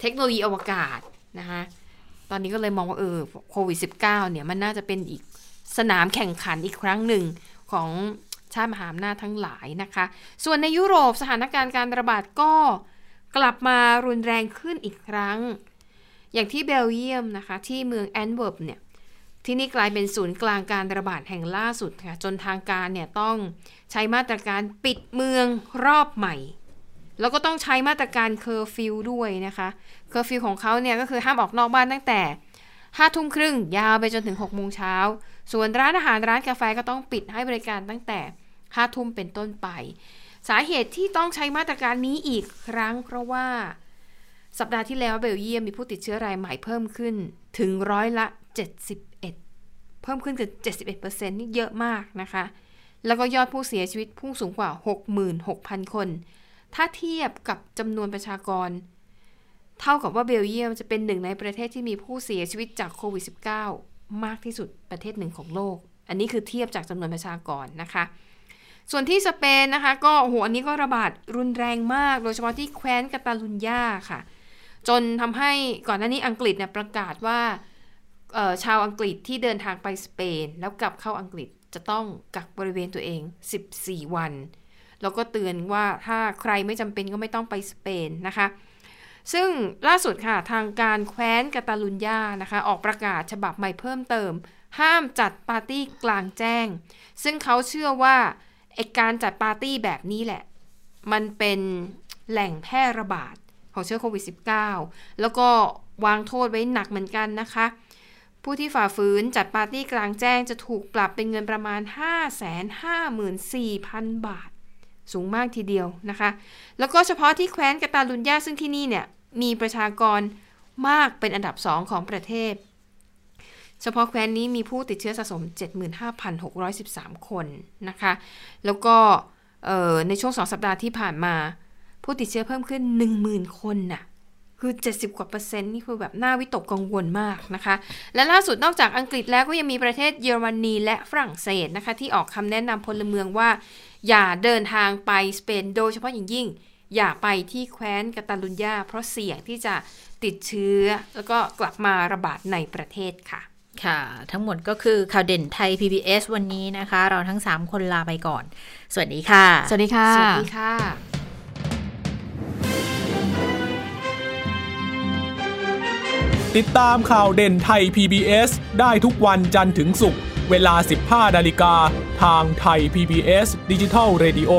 เทคโนโลยีอวกาศนะคะตอนนี้ก็เลยมองว่าเออโควิด -19 เนี่ยมันน่าจะเป็นอีกสนามแข่งขันอีกครั้งหนึ่งของ ชาติมหาอำนาจทั้งหลายนะคะ ส่วนในยุโรปสถานการณ์การระบาดก็กลับมารุนแรงขึ้นอีกครั้ง อย่างที่เบลเยียมนะคะ ที่เมืองแอนต์เวิร์ปเนี่ยที่นี่กลายเป็นศูนย์กลางการระบาดแห่งล่าสุดค่ะจนทางการเนี่ยต้องใช้มาตรการปิดเมืองรอบใหม่ แล้วก็ต้องใช้มาตรการเคอร์ฟิวด้วยนะคะเคอร์ฟิวของเขาเนี่ยก็คือห้ามออกนอกบ้านตั้งแต่ห้าทุ่มครึ่งยาวไปจนถึง6โมงเช้า ส่วนร้านอาหารร้านกาแฟก็ต้องปิดให้บริการตั้งแต่ ห้าทุ่มเป็นต้นไป สาเหตุที่ต้องใช้มาตรการนี้อีกครั้ง เพราะว่าสัปดาห์ที่แล้วเบลเยียมมีผู้ติดเชื้อรายใหม่เพิ่มขึ้นถึงร้อยละ 71 เพิ่มขึ้นคือ71%นี่เยอะมากนะคะ แล้วก็ยอดผู้เสียชีวิตพุ่งสูงกว่า 66,000 คน ถ้าเทียบกับจำนวนประชากร เท่ากับว่าเบลเยียมจะเป็นหนึ่งในประเทศที่มีผู้เสียชีวิตจากโควิด -19 มากที่สุดประเทศหนึ่งของโลก อันนี้คือเทียบจากจำนวนประชากรนะคะ ส่วนที่สเปนนะคะ ก็โหอันนี้ก็ระบาดรุนแรงมาก โดยเฉพาะที่แคว้นกาตาลุญญาค่ะ จนทำให้ก่อนหน้านี้อังกฤษเนี่ยประกาศว่าชาวอังกฤษที่เดินทางไปสเปน แล้วกลับเข้าอังกฤษจะต้องกักบริเวณตัวเอง 14 วัน แล้วก็เตือนว่าถ้าใครไม่จำเป็นก็ไม่ต้องไปสเปนนะคะ ซึ่งล่าสุดค่ะ ทางการแคว้นกาตาลุญญานะคะ ออกประกาศฉบับใหม่เพิ่มเติม ห้ามจัดปาร์ตี้กลางแจ้ง ซึ่งเขาเชื่อว่า ไอการจัดปาร์ตี้แบบนี้แหละ มันเป็นแหล่งแพร่ระบาดของเชื้อโควิด -19 แล้วก็วางโทษไว้หนักเหมือนกันนะคะ ผู้ที่ฝ่าฝืนจัดปาร์ตี้กลางแจ้งจะถูกปรับเป็นเงินประมาณ 554,000 บาท สูงมากทีเดียวนะคะ แล้วก็เฉพาะที่แคว้นกาตาลุญญาซึ่งที่นี่เนี่ยมีประชากรมากเป็นอันดับสองของประเทศ เฉพาะแคว้นนี้มีผู้ติดเชื้อสะสม 75,613 คนนะคะ แล้วก็ในช่วงสองสัปดาห์ที่ผ่านมา ผู้ติดเชื้อเพิ่มขึ้น 10,000 คนน่ะ คือ 70 กว่าเปอร์เซ็นต์นี่คือแบบน่าวิตกกังวลมากนะคะ และล่าสุดนอกจากอังกฤษแล้วก็ยังมีประเทศเยอรมนีและฝรั่งเศสนะคะ ที่ออกคำแนะนำพลเมืองว่า อย่าเดินทางไปสเปนโดยเฉพาะอย่างยิ่งอย่าไปที่แคว้นกาตาลุญญาเพราะเสี่ยงที่จะติดเชื้อ แล้วก็กลับมาระบาดในประเทศค่ะ
ค่ะ ทั้งหมดก็คือข่าวเด่นไทย PBS วันนี้นะคะ เราทั้ง 3 คนลาไปก่อน สวัสดีค่ะ
สวัสดีค่ะ
สวัสดีค่ะ
ติดตามข่าวเด่นไทย PBS ได้ทุกวันจันทร์ถึงศุกร์เวลา 15 นาฬิกา ทางไทย PBS ดิจิทัล Radio